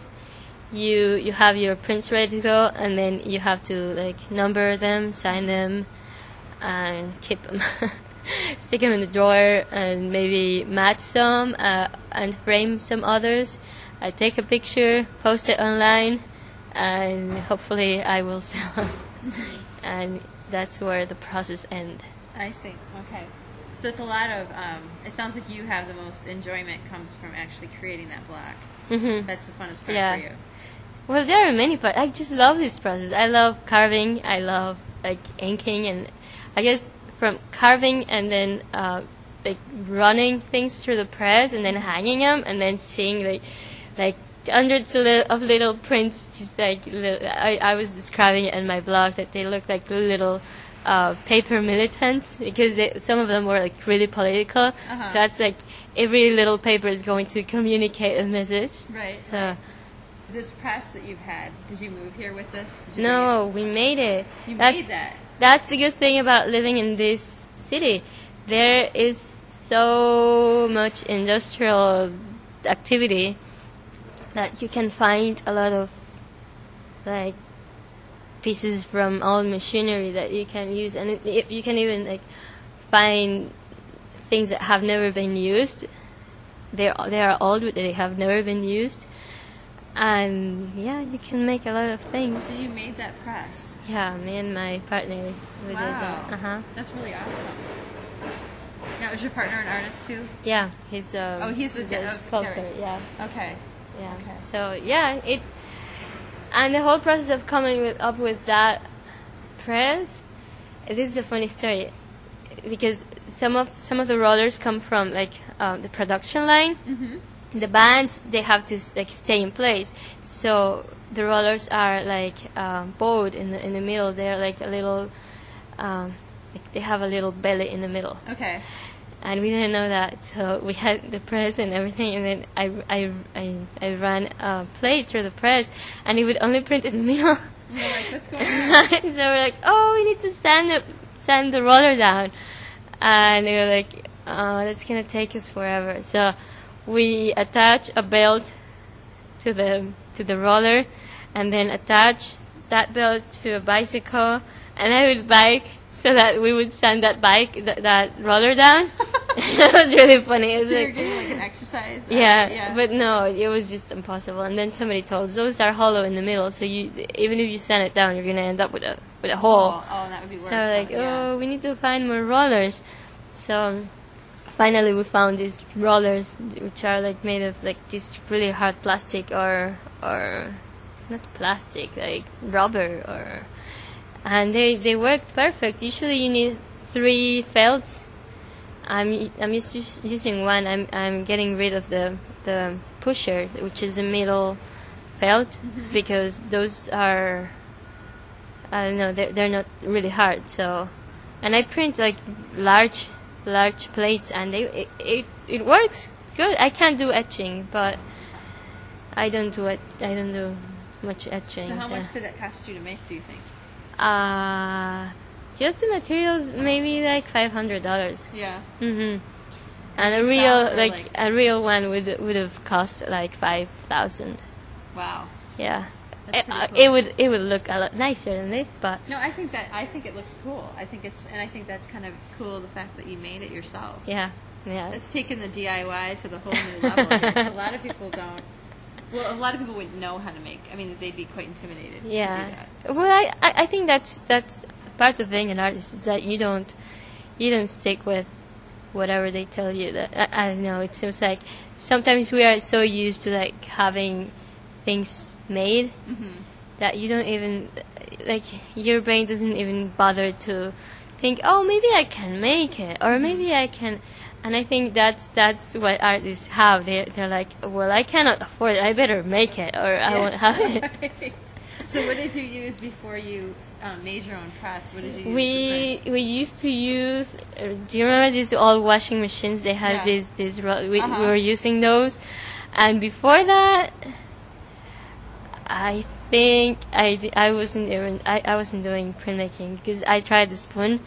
you you have your prints ready to go, and then you have to like number them, sign them, and keep them. Stick them in the drawer and maybe match some uh, and frame some others. I take a picture, post it online, and hopefully I will sell them. and that's where the process ends. I see. Okay. So it's a lot of. Um, it sounds like you have the most enjoyment comes from actually creating that block. hmm That's the funnest part Yeah. for you. Well, there are many parts. I just love this process. I love carving. I love like inking, and I guess from carving and then uh, like running things through the press and then hanging them and then seeing like like hundreds of little prints. Just like li- I, I was describing it in my blog that they look like little. Uh, paper militants because they, some of them were like really political. Uh-huh. So that's like every little paper is going to communicate a message. Right. So This press that you've had, did you move here with this? No, we made it- You that's, made that. That's the good thing about living in this city. There is so much industrial activity that you can find a lot of like pieces from old machinery that you can use, and it, you can even like find things that have never been used. They they are old, but they have never been used, and yeah, you can make a lot of things. So you made that press. Yeah, me and my partner we did Wow. that. Uh huh. That's really awesome. Now, is your partner an artist too? Yeah, he's um. Oh, he's a- a sculptor. Yeah, Okay. yeah. Okay. So yeah, it and the whole process of coming with, up with that press. This is a funny story because some of some of the rollers come from like um, the production line. Mm-hmm. the bands they have to like stay in place so the rollers are like um, bowed in the in the middle they're like a little um, like they have a little belly in the middle Okay. and we didn't know that so we had the press and everything and then I, I, I, I ran a plate through the press and it would only print in the middle like, what's going on? so we're like, oh, we need to stand the sand the roller down, and they were like, oh, that's gonna take us forever. So we attach a belt to the to the roller, and then attach that belt to a bicycle, and I would bike so that we would send that bike th- that roller down. it was really funny. It was So you're like, doing like an exercise. yeah, yeah. but no, it was just impossible. And then somebody told us those are hollow in the middle, so you even if you sand it down, you're gonna end up with a with a hole. Oh, oh, that would be worse. so like, yeah. oh, we need to find more rollers. So finally, we found these rollers, which are like made of like this really hard plastic or or not plastic, like rubber or, and they they worked perfect. Usually, you need three felts. I'm I'm just using one. I'm I'm getting rid of the the pusher, which is a middle felt, mm-hmm. because those are I don't know they're they're not really hard. So, and I print like large large plates, and they it it, it works good. I can't do etching, but I don't do it. I don't do much etching. So how much did it cost you to make? Do you think? Uh, just the materials, maybe like five hundred dollars. Yeah. Mhm. And a real, sell it for, like, like- a real one would would have cost like five thousand. Wow. Yeah. That's It, uh, cool. it would it would look a lot nicer than this, but No, I think that I think it looks cool. I think it's and I think that's kind of cool the fact that you made it yourself. yeah, yeah. It's taken the DIY to the whole new level. here. a lot of people don't. Well, a lot of people wouldn't know how to make. I mean, they'd be quite intimidated. To do Yeah. that. Well, I, I I think that's that's part of being an artist is that you don't you don't stick with whatever they tell you. That I, I don't know. It seems like sometimes we are so used to like having things made Mhm. that you don't even like your brain doesn't even bother to think oh maybe i can make it or maybe i can and i think that's that's what artists have they they're like well i cannot afford it i better make it or i won't have it Right. So, what did you use before you um, made your own press? What did you use? we we used to use uh, do you remember these old washing machines they had Yeah. these these ro- we, Uh-huh. we were using those and before that i think i i wasn't even i, I wasn't doing printmaking because i tried the spoon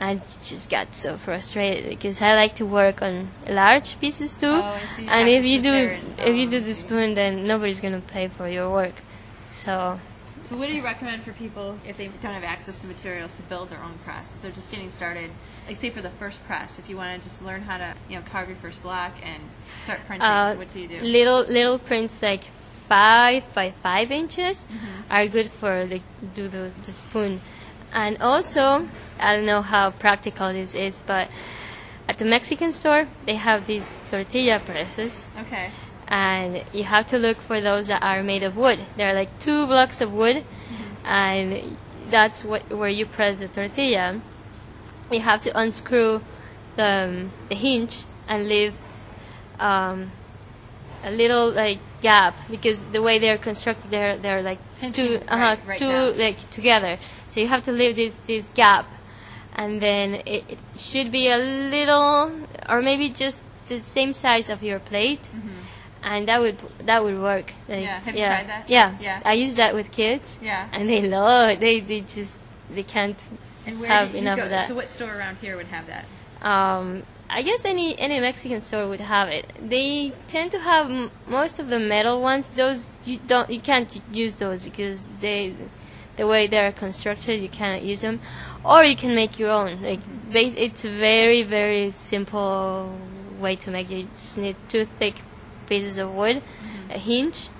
I just got so frustrated because I like to work on large pieces too. Oh, and so and if you do and, if you um, do the spoon, then nobody's gonna pay for your work. So So, what do you recommend for people if they don't have access to materials to build their own press? If they're just getting started, like say for the first press, if you want to just learn how to, you know, carve your first block and start printing, uh, what do you do? little little prints like five by five inches Mm-hmm. are good for the do the, the spoon. And also, I don't know how practical this is, but at the Mexican store they have these tortilla presses. Okay. and you have to look for those that are made of wood. There are like two blocks of wood, and that's what where you press the tortilla. You have to unscrew the um, the hinge and leave um, a little like gap because the way they're constructed, they're they're like two uh right- right two like together. So you have to leave this this gap, and then it, it should be a little or maybe just the same size of your plate and that would that would work. Like, Mm-hmm. Yeah, have you tried that? Yeah, Yeah. I use that with kids. Yeah. and they love it. They they just they can't. And where have enough go? of that. So, what store around here would have that? Um, I guess any any Mexican store would have it. They tend to have m- most of the metal ones. Those you don't you can't use those because they the way they're constructed you cannot use them. Or you can make your own. Like mm-hmm. base, it's a very very simple way to make. it. You just need two thick pieces of wood, mm-hmm. a hinge,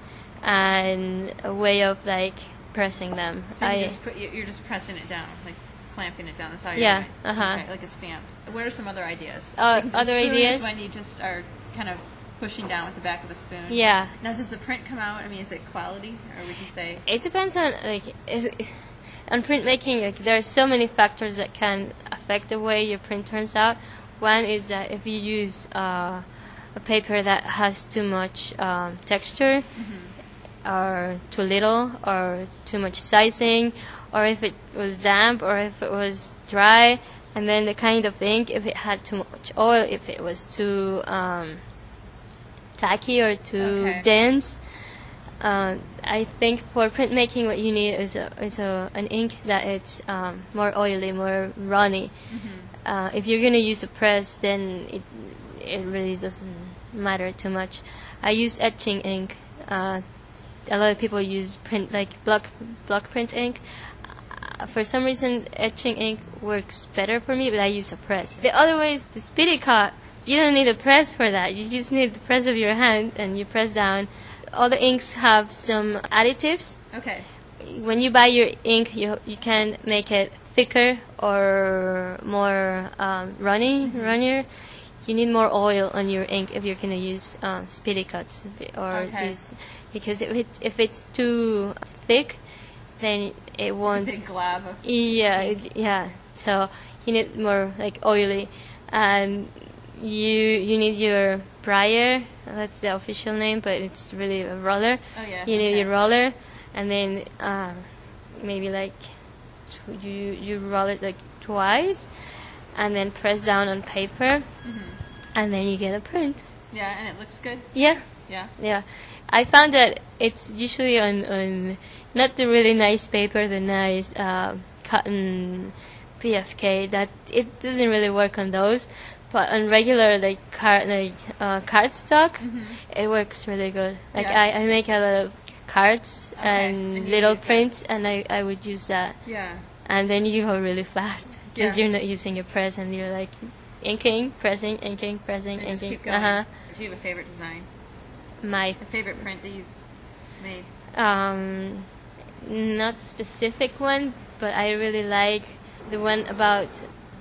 and a way of like pressing them. So you I- just put, you- you're just pressing it down, like clamping it down. That's how you're Yeah, doing it. uh-huh. Okay, like a stamp. What are some other ideas? Uh, The other spoon is ideas? when you just are kind of pushing down with the back of a spoon. yeah. Now, does the print come out? I mean, is it quality, or would you say? It depends on like if, on printmaking. Like there are so many factors that can affect the way your print turns out. One is that if you use uh, a paper that has too much um, texture, or too little, or too much sizing, or if it was damp, or if it was dry, and then the kind of ink, if it had too much oil, if it was too um, tacky or too Okay. dense. Uh, I think for printmaking, what you need is a, is a, an ink that it's um, more oily, more runny. Uh, if you're gonna use a press, then it it really doesn't matter too much. I use etching ink. Uh, a lot of people use print like block block print ink. For some reason, etching ink works better for me, but I use a press. The other way is the speedy cut. You don't need a press for that. You just need the press of your hand, and you press down. All the inks have some additives. Okay. When you buy your ink, you you can make it thicker or more um, runny, runnier. You need more oil on your ink if you're gonna use uh, speedy cuts or Okay. these, because if it if it's too thick, then it won't. big glob. Yeah, it, yeah. So you need more like oily, and you you need your brayer. That's the official name, but it's really a roller. Oh yeah. You need okay. your roller, and then uh, maybe like you you roll it like twice, and then press down on paper, Mhm. and then you get a print. Yeah, and it looks good. Yeah, Yeah. yeah. I found that it's usually on, on not the really nice paper, the nice uh, cotton BFK. That it doesn't really work on those, but on regular like card like uh, cardstock, it works really good. Like Mm-hmm. Yeah. I, I make a lot of cards Okay, and, and little it. prints, and I, I would use that, Yeah. and then you go really fast because Yeah. you're not using a press, and you're like inking, pressing, inking, pressing, And inking. Uh huh. Do you have a favorite design? My A favorite print that you've made? Um, not a specific one, but I really like the one about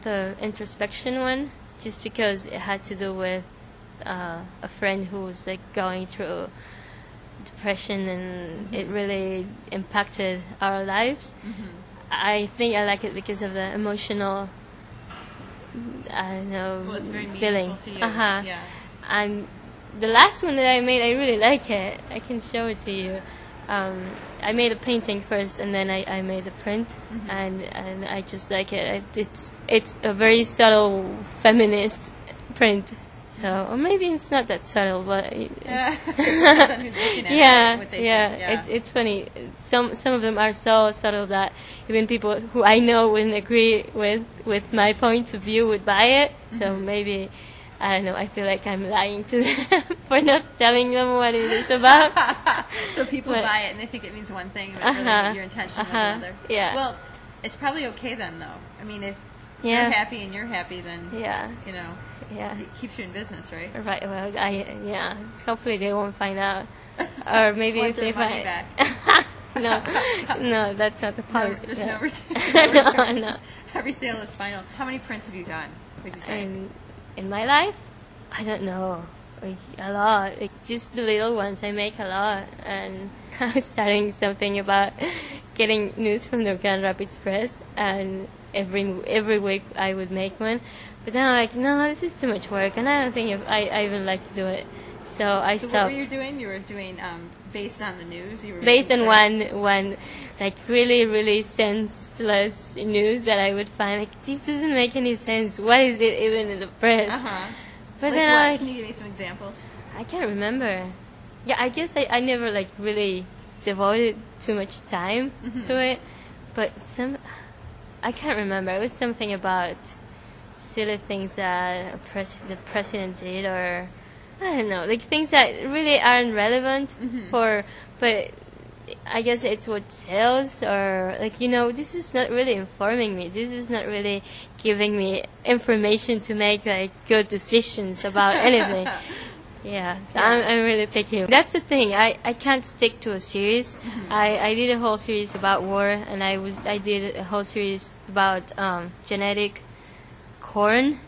the introspection one, just because it had to do with uh, a friend who was like going through depression, and it really impacted our lives. I think I like it because of the emotional, I don't know, Well, it's very feeling. to you. Uh-huh. Yeah. And the last one that I made, I really like it. I can show it to you. Um, I made a painting first, and then I, I made a print, Mm-hmm. and and I just like it. I, it's it's a very subtle feminist print, So, or maybe it's not that subtle, but Yeah. Depends who's looking at it, yeah, yeah, yeah. It's it's funny. Some some of them are so subtle that even people who I know wouldn't agree with with my point of view would buy it. So Mm-hmm. maybe I don't know. I feel like I'm lying to them for not telling them what it is about. so people But- buy it and they think it means one thing, but Uh-huh. really your intention was Uh-huh. another. Yeah. Well, it's probably okay then, though. I mean, if Yeah. you're happy and you're happy, then yeah, you know yeah. it keeps you in business, right? Right. Well, I yeah. Hopefully they won't find out, or maybe if they find. back. no, no, that's not the No, policy. there's no. no, return, no, no no. Every sale is final. How many prints have you done? Would you say? In in my life, I don't know. Like, a lot. Like, just the little ones. I make a lot, and I was starting something about getting news from the Grand Rapids Press, and every every week I would make one. But then I'm like, no, this is too much work, and I don't think if I, I even like to do it. So I stopped. so what stopped. were you doing? You were doing um, based on the news. You were based on one one like really really senseless news that I would find like this doesn't make any sense. What is it even in the press? Uh-huh. But like then what? I Can you give me some examples? I can't remember. Yeah, I guess I, I never like really devoted too much time Mm-hmm. to it. But some I can't remember. It was something about silly things that the president did or I don't know, like things that really aren't relevant Mm-hmm. for but I guess it's what sells or like you know this is not really informing me. This is not really giving me information to make like good decisions about anything. Yeah, so I'm, I'm really picky. That's the thing. I, I can't stick to a series. Mm-hmm. I, I did a whole series about war, and I was I did a whole series about um, genetic corn.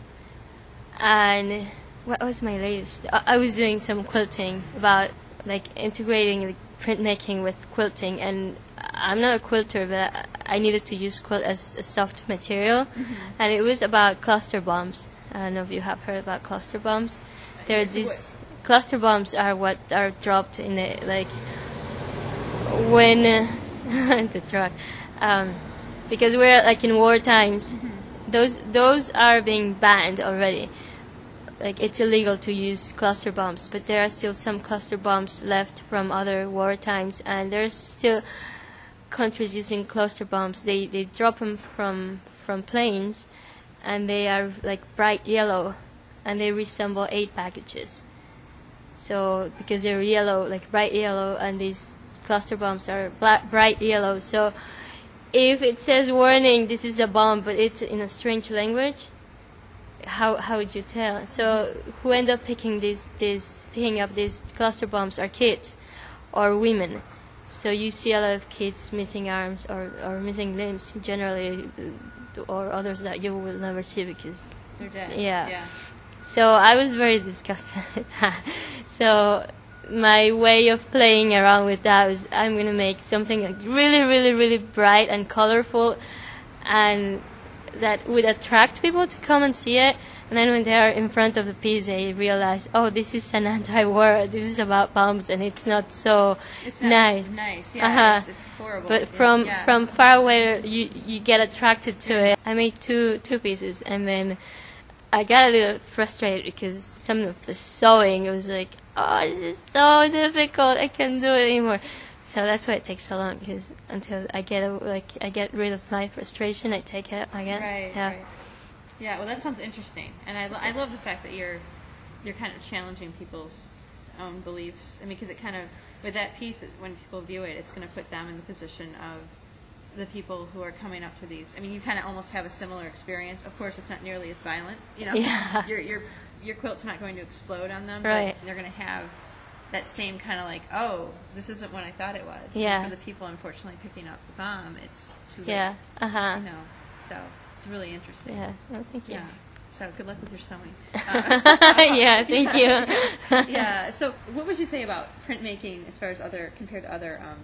And what was my latest? I, I was doing some quilting about like integrating like, printmaking with quilting, and I'm not a quilter, but I, I needed to use quilt as a soft material, and it was about cluster bombs. I don't know if you have heard about cluster bombs. There are these cluster bombs are what are dropped in the like when uh, the truck um, because we're like in war times those those are being banned already like it's illegal to use cluster bombs but there are still some cluster bombs left from other war times and there's still countries using cluster bombs they they drop them from from planes and they are like bright yellow and they resemble aid packages so because they're yellow, like bright yellow, and these cluster bombs are black, bright yellow. So if it says warning, this is a bomb, but it's in a strange language, how how would you tell? So who end up picking these these picking up these cluster bombs are kids or women. So you see a lot of kids missing arms or, or missing limbs generally, or others that you will never see because They're dead. Yeah. Yeah. so I was very disgusted. so my way of playing around with that was I'm gonna make something like really, really, really bright and colorful, and that would attract people to come and see it. And then when they are in front of the piece, they realize, oh, this is an anti-war. This is about bombs, and it's not so It's not nice. Nice. Yeah. Uh-huh. It's, it's horrible. But from yeah. from far away, you you get attracted to it. I made two two pieces, and then I got a little frustrated because some of the sewing it was like, oh, this is so difficult. I can't do it anymore. So that's why it takes so long because until I get like I get rid of my frustration, I take it again. Right. yeah. Right. Yeah. Well, that sounds interesting, and I, lo- I love the fact that you're you're kind of challenging people's own beliefs. I mean, because it kind of with that piece, it- when people view it, it's going to put them in the position of the people who are coming up to these. I mean, you kind of almost have a similar experience. Of course, it's not nearly as violent. You know, Yeah. your your your quilt's not going to explode on them. Right. But they're going to have that same kind of like, oh, this isn't what I thought it was. And Yeah. For the people, unfortunately, picking up the bomb, it's too late. Yeah. Uh huh. You know, so it's really interesting. Yeah. Oh, thank you. Yeah. So good luck with your sewing. yeah. Thank you. yeah. So what would you say about printmaking as far as other compared to other um,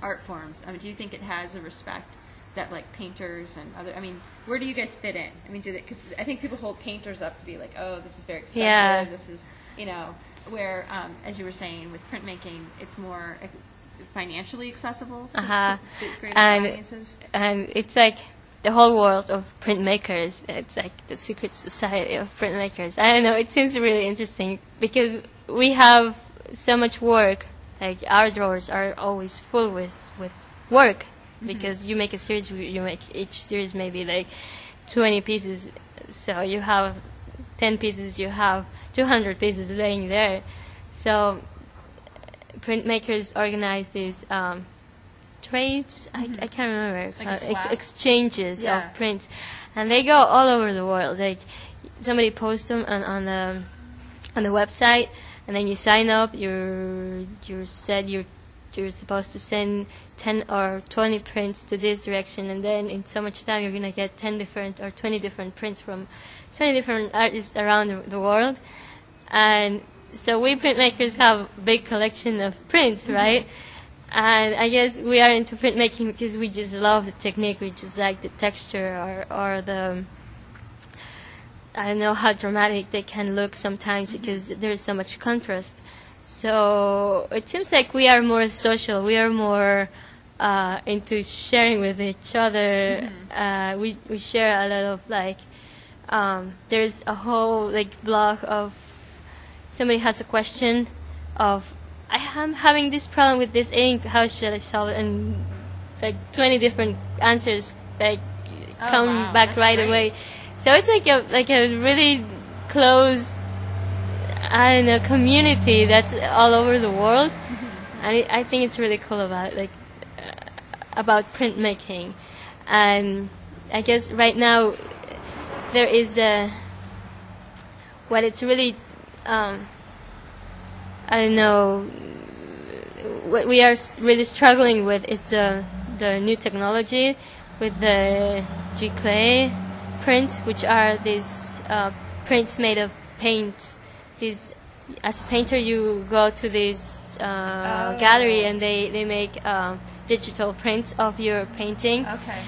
art forms? I mean, do you think it has a respect that like painters and other? I mean, where do you guys fit in? I mean, do because I think people hold painters up to be like, oh, this is very expensive. Yeah. This is you know where um, as you were saying with printmaking, it's more financially accessible to, Uh-huh. greater And- audiences. and it's like the whole world of printmakers. It's like the secret society of printmakers. I don't know. It seems really interesting because we have so much work. Like our drawers are always full with with work Mm-hmm. because you make a series. You make each series maybe like twenty pieces. So you have ten pieces. You have two hundred pieces laying there. So printmakers organize these um, trades. I, I can't remember Mm-hmm. Like uh, ex- exchanges Yeah. of prints, and they go all over the world. Like somebody posts them on, on the on the website, and then you sign up. You're you're said you're you're supposed to send 10 or 20 prints to this direction and then in so much time you're going to get 10 different or 20 different prints from 20 different artists around the, the world and so we printmakers have a big collection of prints right and i guess we are into printmaking because we just love the technique we just like the texture or, or the I don't know how dramatic they can look sometimes because there's so much contrast. So it seems like we are more social. We are more uh, into sharing with each other. Uh, we we share a lot of like. Um, there's a whole like blog of somebody has a question of I am having this problem with this ink. How should I solve it? And like 20 different answers like Oh, come wow, back right great. away. So it's like a like a really close I don't know community that's all over the world, and I I think it's really cool about like uh, about printmaking, and I guess right now there is a what it's really um, I don't know what we are really struggling with is the the new technology with the giclée print, which are these uh, prints made of paint. These as a painter, you go to this uh, Oh. gallery and they they make um, digital prints of your painting. Okay.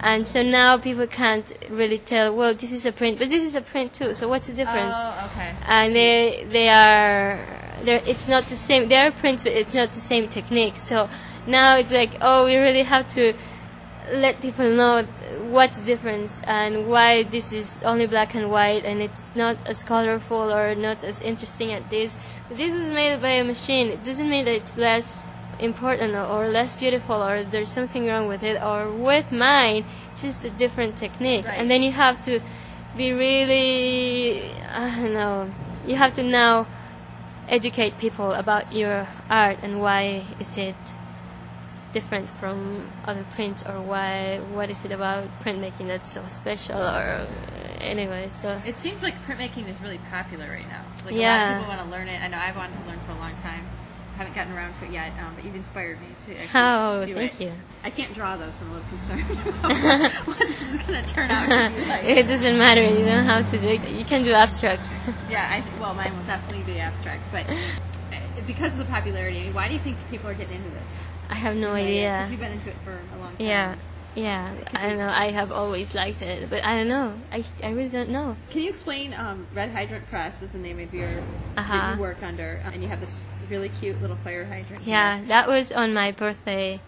And so now people can't really tell. Well, this is a print, but this is a print too. So what's the difference? Oh, okay. and they they are they're, it's not the same they are prints but it's not the same technique so now it's like oh we really have to let people know what's the difference and why this is only black and white and it's not as colorful or not as interesting as this but this is made by a machine it doesn't mean that it's less important or, less beautiful or there's something wrong with it or with mine it's just a different technique Right. and then you have to be really I don't know you have to now educate people about your art and why is it different from other prints or why what is it about printmaking that's so special or anyway so It seems like printmaking is really popular right now. Like a lot of people want to learn it. I know I've wanted to learn for a long time. Haven't gotten around to it yet, um, but you've inspired me to actually Oh, do thank it. you. I can't draw though, so I'm a little concerned what this is going to turn out to be like. it doesn't matter you know how to do it you can do abstract Yeah, I th- well, mine will definitely be abstract, but uh, because of the popularity, why do you think people are getting into this? I have no idea. Because you've been into it for a long time. yeah yeah I don't know I have always liked it but I don't know I, I really don't know Can you explain? Um, Red Hydrant Press is the name of your Uh-huh. you work under, uh, and you have this really cute little fire hydrant. here. Yeah, that was on my birthday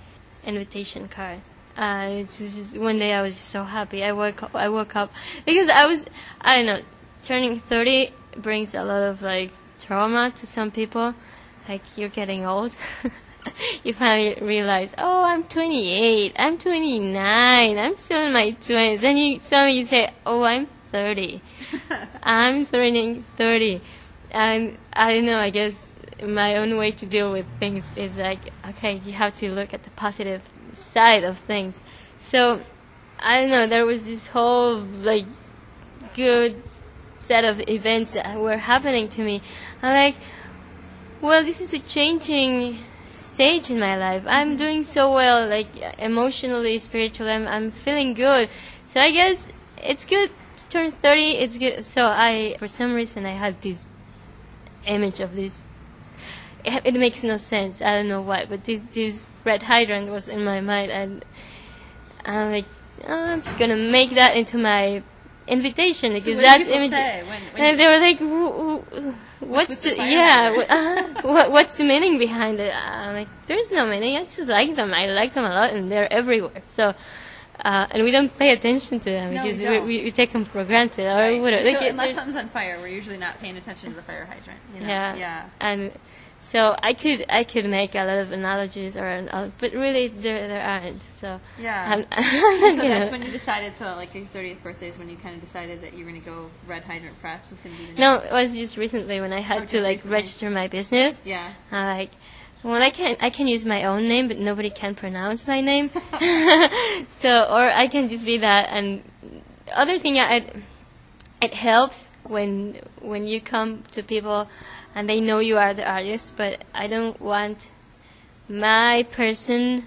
invitation card. Uh, it's just, one day I was so happy. I woke up, I woke up because I was I don't know. Turning thirty brings a lot of like trauma to some people. Like you're getting old. you finally realize, oh, I'm 28, I'm 29, I'm still in my 20s. Then you suddenly you say, oh, I'm 30. I'm turning 30. And I don't know, I guess my own way to deal with things is like, okay, you have to look at the positive side of things. So, I don't know, there was this whole, like, good set of events that were happening to me. I'm like, well, this is a changing stage in my life. I'm doing so well, like emotionally, spiritually. I'm, I'm feeling good. So I guess it's good to turn 30. It's good. So I, for some reason, I had this image of this. It, makes no sense. I don't know why, but this this red hydrant was in my mind, and I'm like, oh, I'm just gonna make that into my invitation because what that's image. say when- when and they were like, "Wh- wh- "What's the the, yeah? uh, what, what's the meaning behind it?" I'm like, "There's no meaning. I just like them. I like them a lot, and they're everywhere." So, uh, and we don't pay attention to them No, we because don't. we, we, take them for granted. Or Right. whatever. So Like, unless it- something's on fire, we're usually not paying attention to the fire hydrant. You know? yeah, Yeah. and so I could I could make a lot of analogies around, uh, but really there there aren't. So Yeah. So that's when you decided. So like your 30th birthday is when you kind of decided that you were going to go red hydrant press was going to be the name? no, it was just recently when I had Oh, to like recently. register my business. Yeah. I like, well, I can I can use my own name, but nobody can pronounce my name. so, or I can just be that. And other thing, it it helps when when you come to people and they know you are the artist. But I don't want my person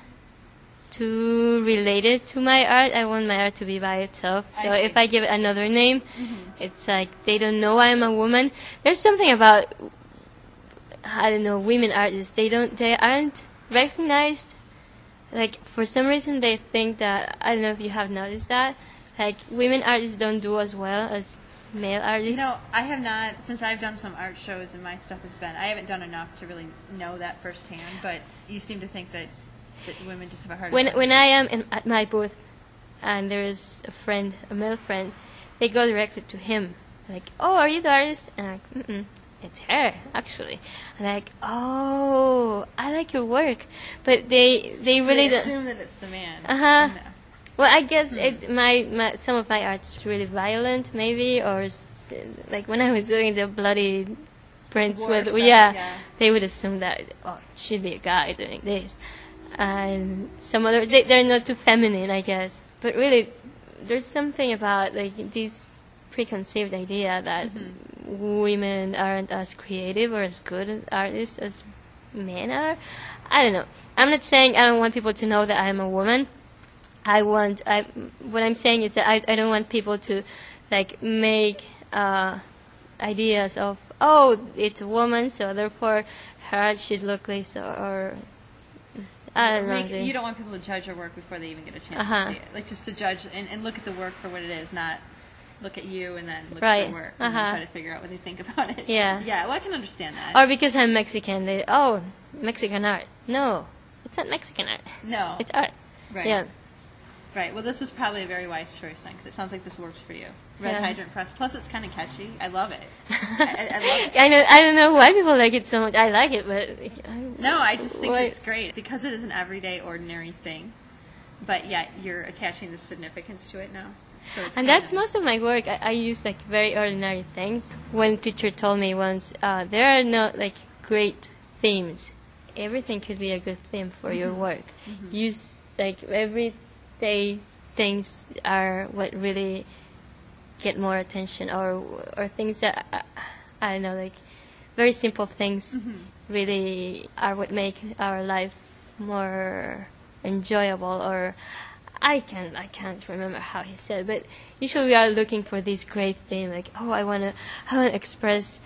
to relate it to my art. I want my art to be by itself. So. Mm-hmm. if I give it another name, it's like they don't know I'm a woman. There's something about I don't know women artists. They don't they aren't recognized. Like for some reason they think that I don't know if you have noticed that like women artists don't do as well as male artist You know, I have not since I've done some art shows and my stuff has been. I haven't done enough to really know that firsthand. But you seem to think that that women just have a harder when time. when I am in, at my booth and there is a friend, a male friend, they go directed to him. Like, oh, are you the artist? And I'm like, mm-mm, it's her actually. And like, oh, I like your work, but they they So really they assume that it's the man. Uh-huh. Well, I guess Hmm. it, my, my some of my art's really violent, maybe, or like when I was doing the bloody prints War with, stuff, yeah, yeah. they would assume that oh, it should be a guy doing this, and some other they, they're not too feminine, I guess. But really, there's something about like this preconceived idea that Mm-hmm. women aren't as creative or as good artists as men are. I don't know. I'm not saying I don't want people to know that I'm a woman. I want. I what I'm saying is that I I don't want people to like make uh, ideas of oh it's a woman so therefore her art should look this or, or I don't. Make- the- you don't want people to judge your work before they even get a chance Uh-huh. to see it. Like just to judge and, and look at the work for what it is, not look at you and then look at Right. your work and Uh-huh. try to figure out what they think about it. Yeah. Yeah. Well, I can understand that. or because I'm Mexican, they oh Mexican art. No, it's not Mexican art. no. It's art. right. Yeah. Right. Well, this was probably a very wise choice then, because it sounds like this works for you. Red Yeah. hydrant press. Plus, it's kind of catchy. I love it. I, I, love it. I know. I don't know why people like it so much. I like it, but I, No, I just think Why- it's great because it is an everyday, ordinary thing. But yet you're attaching this significance to it now. So it's and that's nice. most of my work. I, I use like very ordinary things. One teacher told me once, uh, there are no like great themes. Everything could be a good theme for your work. Use like everyday things are what really get more attention, or or things that uh, I don't know, like very simple things really are what make our life more enjoyable or I can I can't remember how he said, but usually we are looking for this great thing, like oh I wanna I wanna express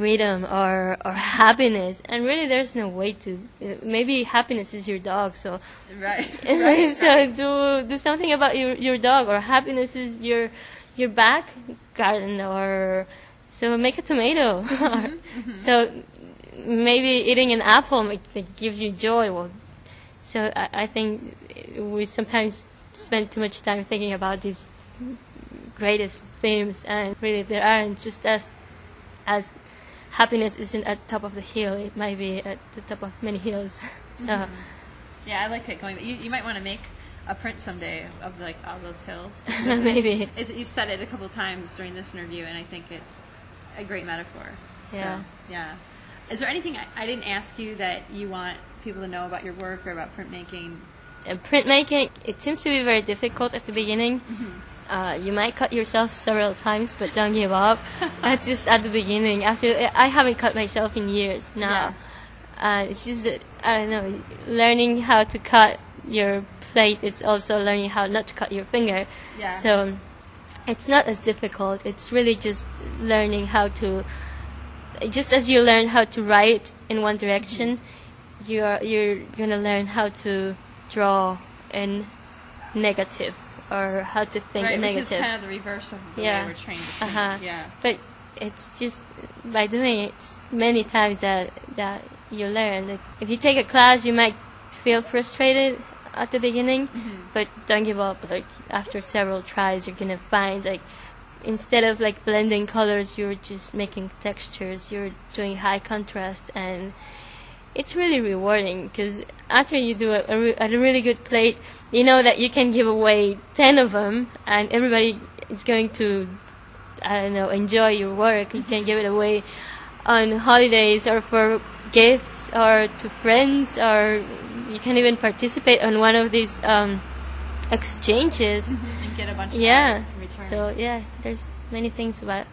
freedom or or happiness, and really there's no way to. uh, Maybe happiness is your dog, so Right. right, so right. do do something about your your dog, or happiness is your your back garden, or so make a tomato. Mm-hmm, So maybe eating an apple make, gives you joy. Well, so I, I think we sometimes spend too much time thinking about these greatest themes, and really there aren't just as as happiness isn't at the top of the hill; it might be at the top of many hills. so. Mm-hmm. Yeah, I like it going. You, you might want to make a print someday of, like all those hills. Maybe. It's, it's, you've said it a couple times during this interview, and I think it's a great metaphor. Yeah. So, yeah. Is there anything I, I didn't ask you that you want people to know about your work or about printmaking? Uh, printmaking, it seems to be very difficult at the beginning. Uh, you might cut yourself several times, but don't give up. That's just at the beginning. After I haven't cut myself in years now. Uh, it's just I don't know. Learning how to cut your plate is also learning how not to cut your finger. Yeah. So it's not as difficult. It's really just learning how to. Just as you learn how to write in one direction, you are you're gonna learn how to draw in negative or how to think right, in which is negative. kind of the reverse of the Yeah. way we're trained to think. Uh-huh. Yeah. But it's just by doing it many times that that you learn. Like if you take a class, you might feel frustrated at the beginning, but don't give up. Like after several tries, you're gonna find like instead of like blending colors, you're just making textures. You're doing high contrast, and it's really rewarding because after you do a, a, re- a really good plate, you know that you can give away ten of them, and everybody is going to I don't know enjoy your work. You can give it away on holidays or for gifts or to friends or you can even participate on one of these um, exchanges. and get a bunch of Yeah. return. So yeah, there's many things about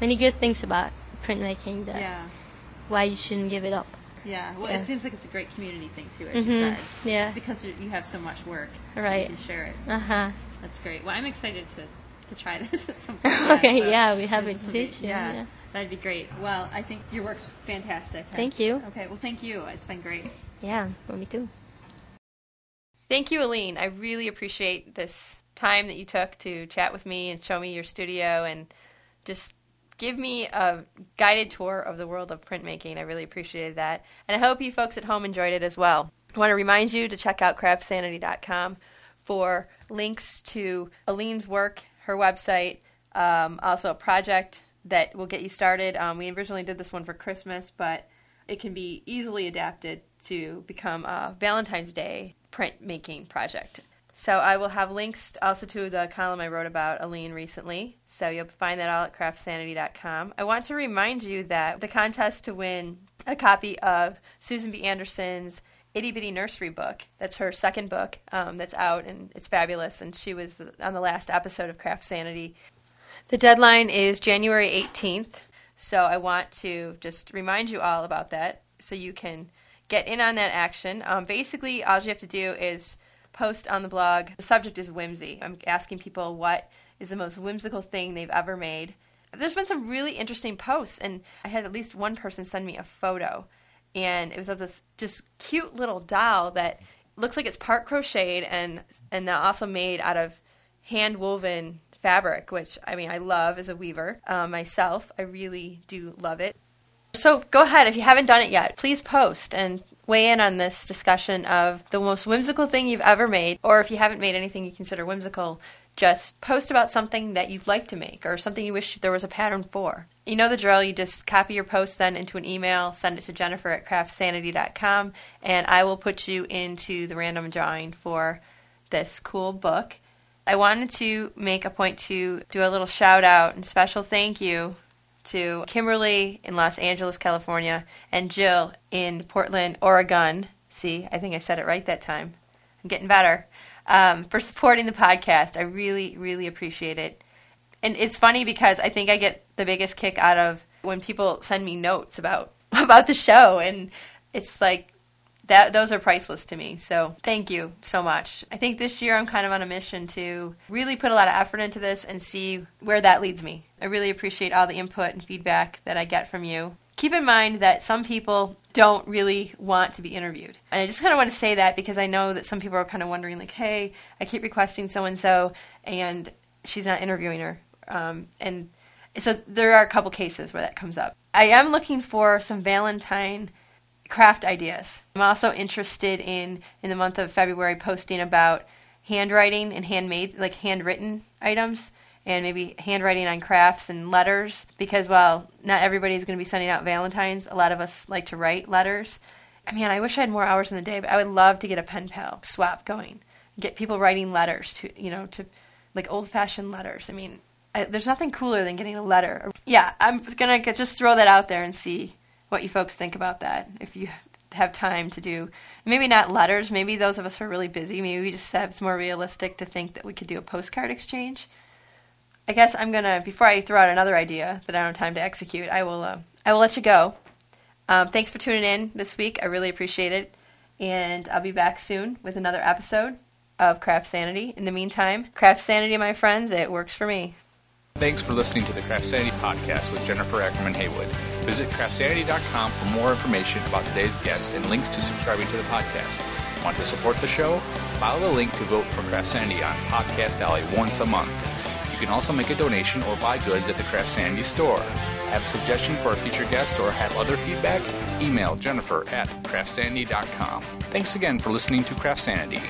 many good things about printmaking that yeah, why you shouldn't give it up. Yeah. Well, Yeah. it seems like it's a great community thing too, as you Mhm. said, Yeah. because you you have so much work. Right. You can share it. Uh huh. That's great. Well, I'm excited to, to try this at some point. Okay, so yeah, we have it this will stitched, Yeah, yeah. that'd be great. Well, I think your work's fantastic. Thank you. Okay, well, thank you. It's been great. Yeah, for me too. Thank you, Alynn. I really appreciate this time that you took to chat with me and show me your studio and just give me a guided tour of the world of printmaking. I really appreciated that. And I hope you folks at home enjoyed it as well. I want to remind you to check out craftsanity.com for links to Alynn's work, her website, um, also a project that will get you started. Um, we originally did this one for Christmas, but it can be easily adapted to become a Valentine's Day printmaking project. So I will have links also to the column I wrote about Alynn recently. So you'll find that all at craftsanity.com. I want to remind you that the contest to win a copy of Susan B. Anderson's Itty Bitty Nursery book. That's her second book um, that's out, and it's fabulous. And she was on the last episode of CraftSanity. The deadline is January 18th, so I want to just remind you all about that so you can get in on that action. Um, basically, all you have to do is post on the blog. The subject is whimsy. I'm asking people what is the most whimsical thing they've ever made. There's been some really interesting posts, and I had at least one person send me a photo, and it was of this just cute little doll that looks like it's part crocheted and and also made out of hand woven fabric, which I mean I love as a weaver uh, myself. I really do love it. So go ahead if you haven't done it yet. Please post and weigh in on this discussion of the most whimsical thing you've ever made, or if you haven't made anything you consider whimsical, just post about something that you'd like to make or something you wish there was a pattern for. You know the drill. You just copy your post then into an email, send it to Jennifer at craftsanity.com, and I will put you into the random drawing for this cool book. I wanted to make a point to do a little shout out and special thank you to Kimberly in Los Angeles, California, and Jill in Portland, Oregon. See, I think I said it right that time. I'm getting better. Um, for supporting the podcast. I really, really appreciate it. And it's funny because I think I get the biggest kick out of when people send me notes about about the show, and it's like that. Those are priceless to me. So thank you so much. I think this year I'm kind of on a mission to really put a lot of effort into this and see where that leads me. I really appreciate all the input and feedback that I get from you. Keep in mind that some people don't really want to be interviewed. And I just kind of want to say that because I know that some people are kind of wondering, like, hey, I keep requesting so and so, and she's not interviewing her. Um, and so there are a couple cases where that comes up. I am looking for some Valentine craft ideas. I'm also interested in, in the month of February, posting about handwriting and handmade, like handwritten items and maybe handwriting on crafts and letters because well not everybody's going to be sending out valentines a lot of us like to write letters. I mean i wish i had more hours in the day but i would love to get a pen pal swap going get people writing letters to you know to like old fashioned letters. I mean I, there's nothing cooler than getting a letter. Yeah i'm going to just throw that out there and see what you folks think about that if you have time to do maybe not letters maybe those of us who are really busy maybe we just have it's more realistic to think that we could do a postcard exchange I guess I'm gonna before I throw out another idea that I don't have time to execute. I will. Uh, I will let you go. Um, thanks for tuning in this week. I really appreciate it, and I'll be back soon with another episode of CraftSanity. In the meantime, CraftSanity, my friends, it works for me. Thanks for listening to the CraftSanity podcast with Jennifer Ackerman Haywood. Visit craftsanity.com for more information about today's guest and links to subscribing to the podcast. Want to support the show? Follow the link to vote for CraftSanity on Podcast Alley once a month. You can also make a donation or buy goods at the CraftSanity store. Have a suggestion for a future guest or have other feedback? Email Jennifer at craftsanity.com. Thanks again for listening to CraftSanity.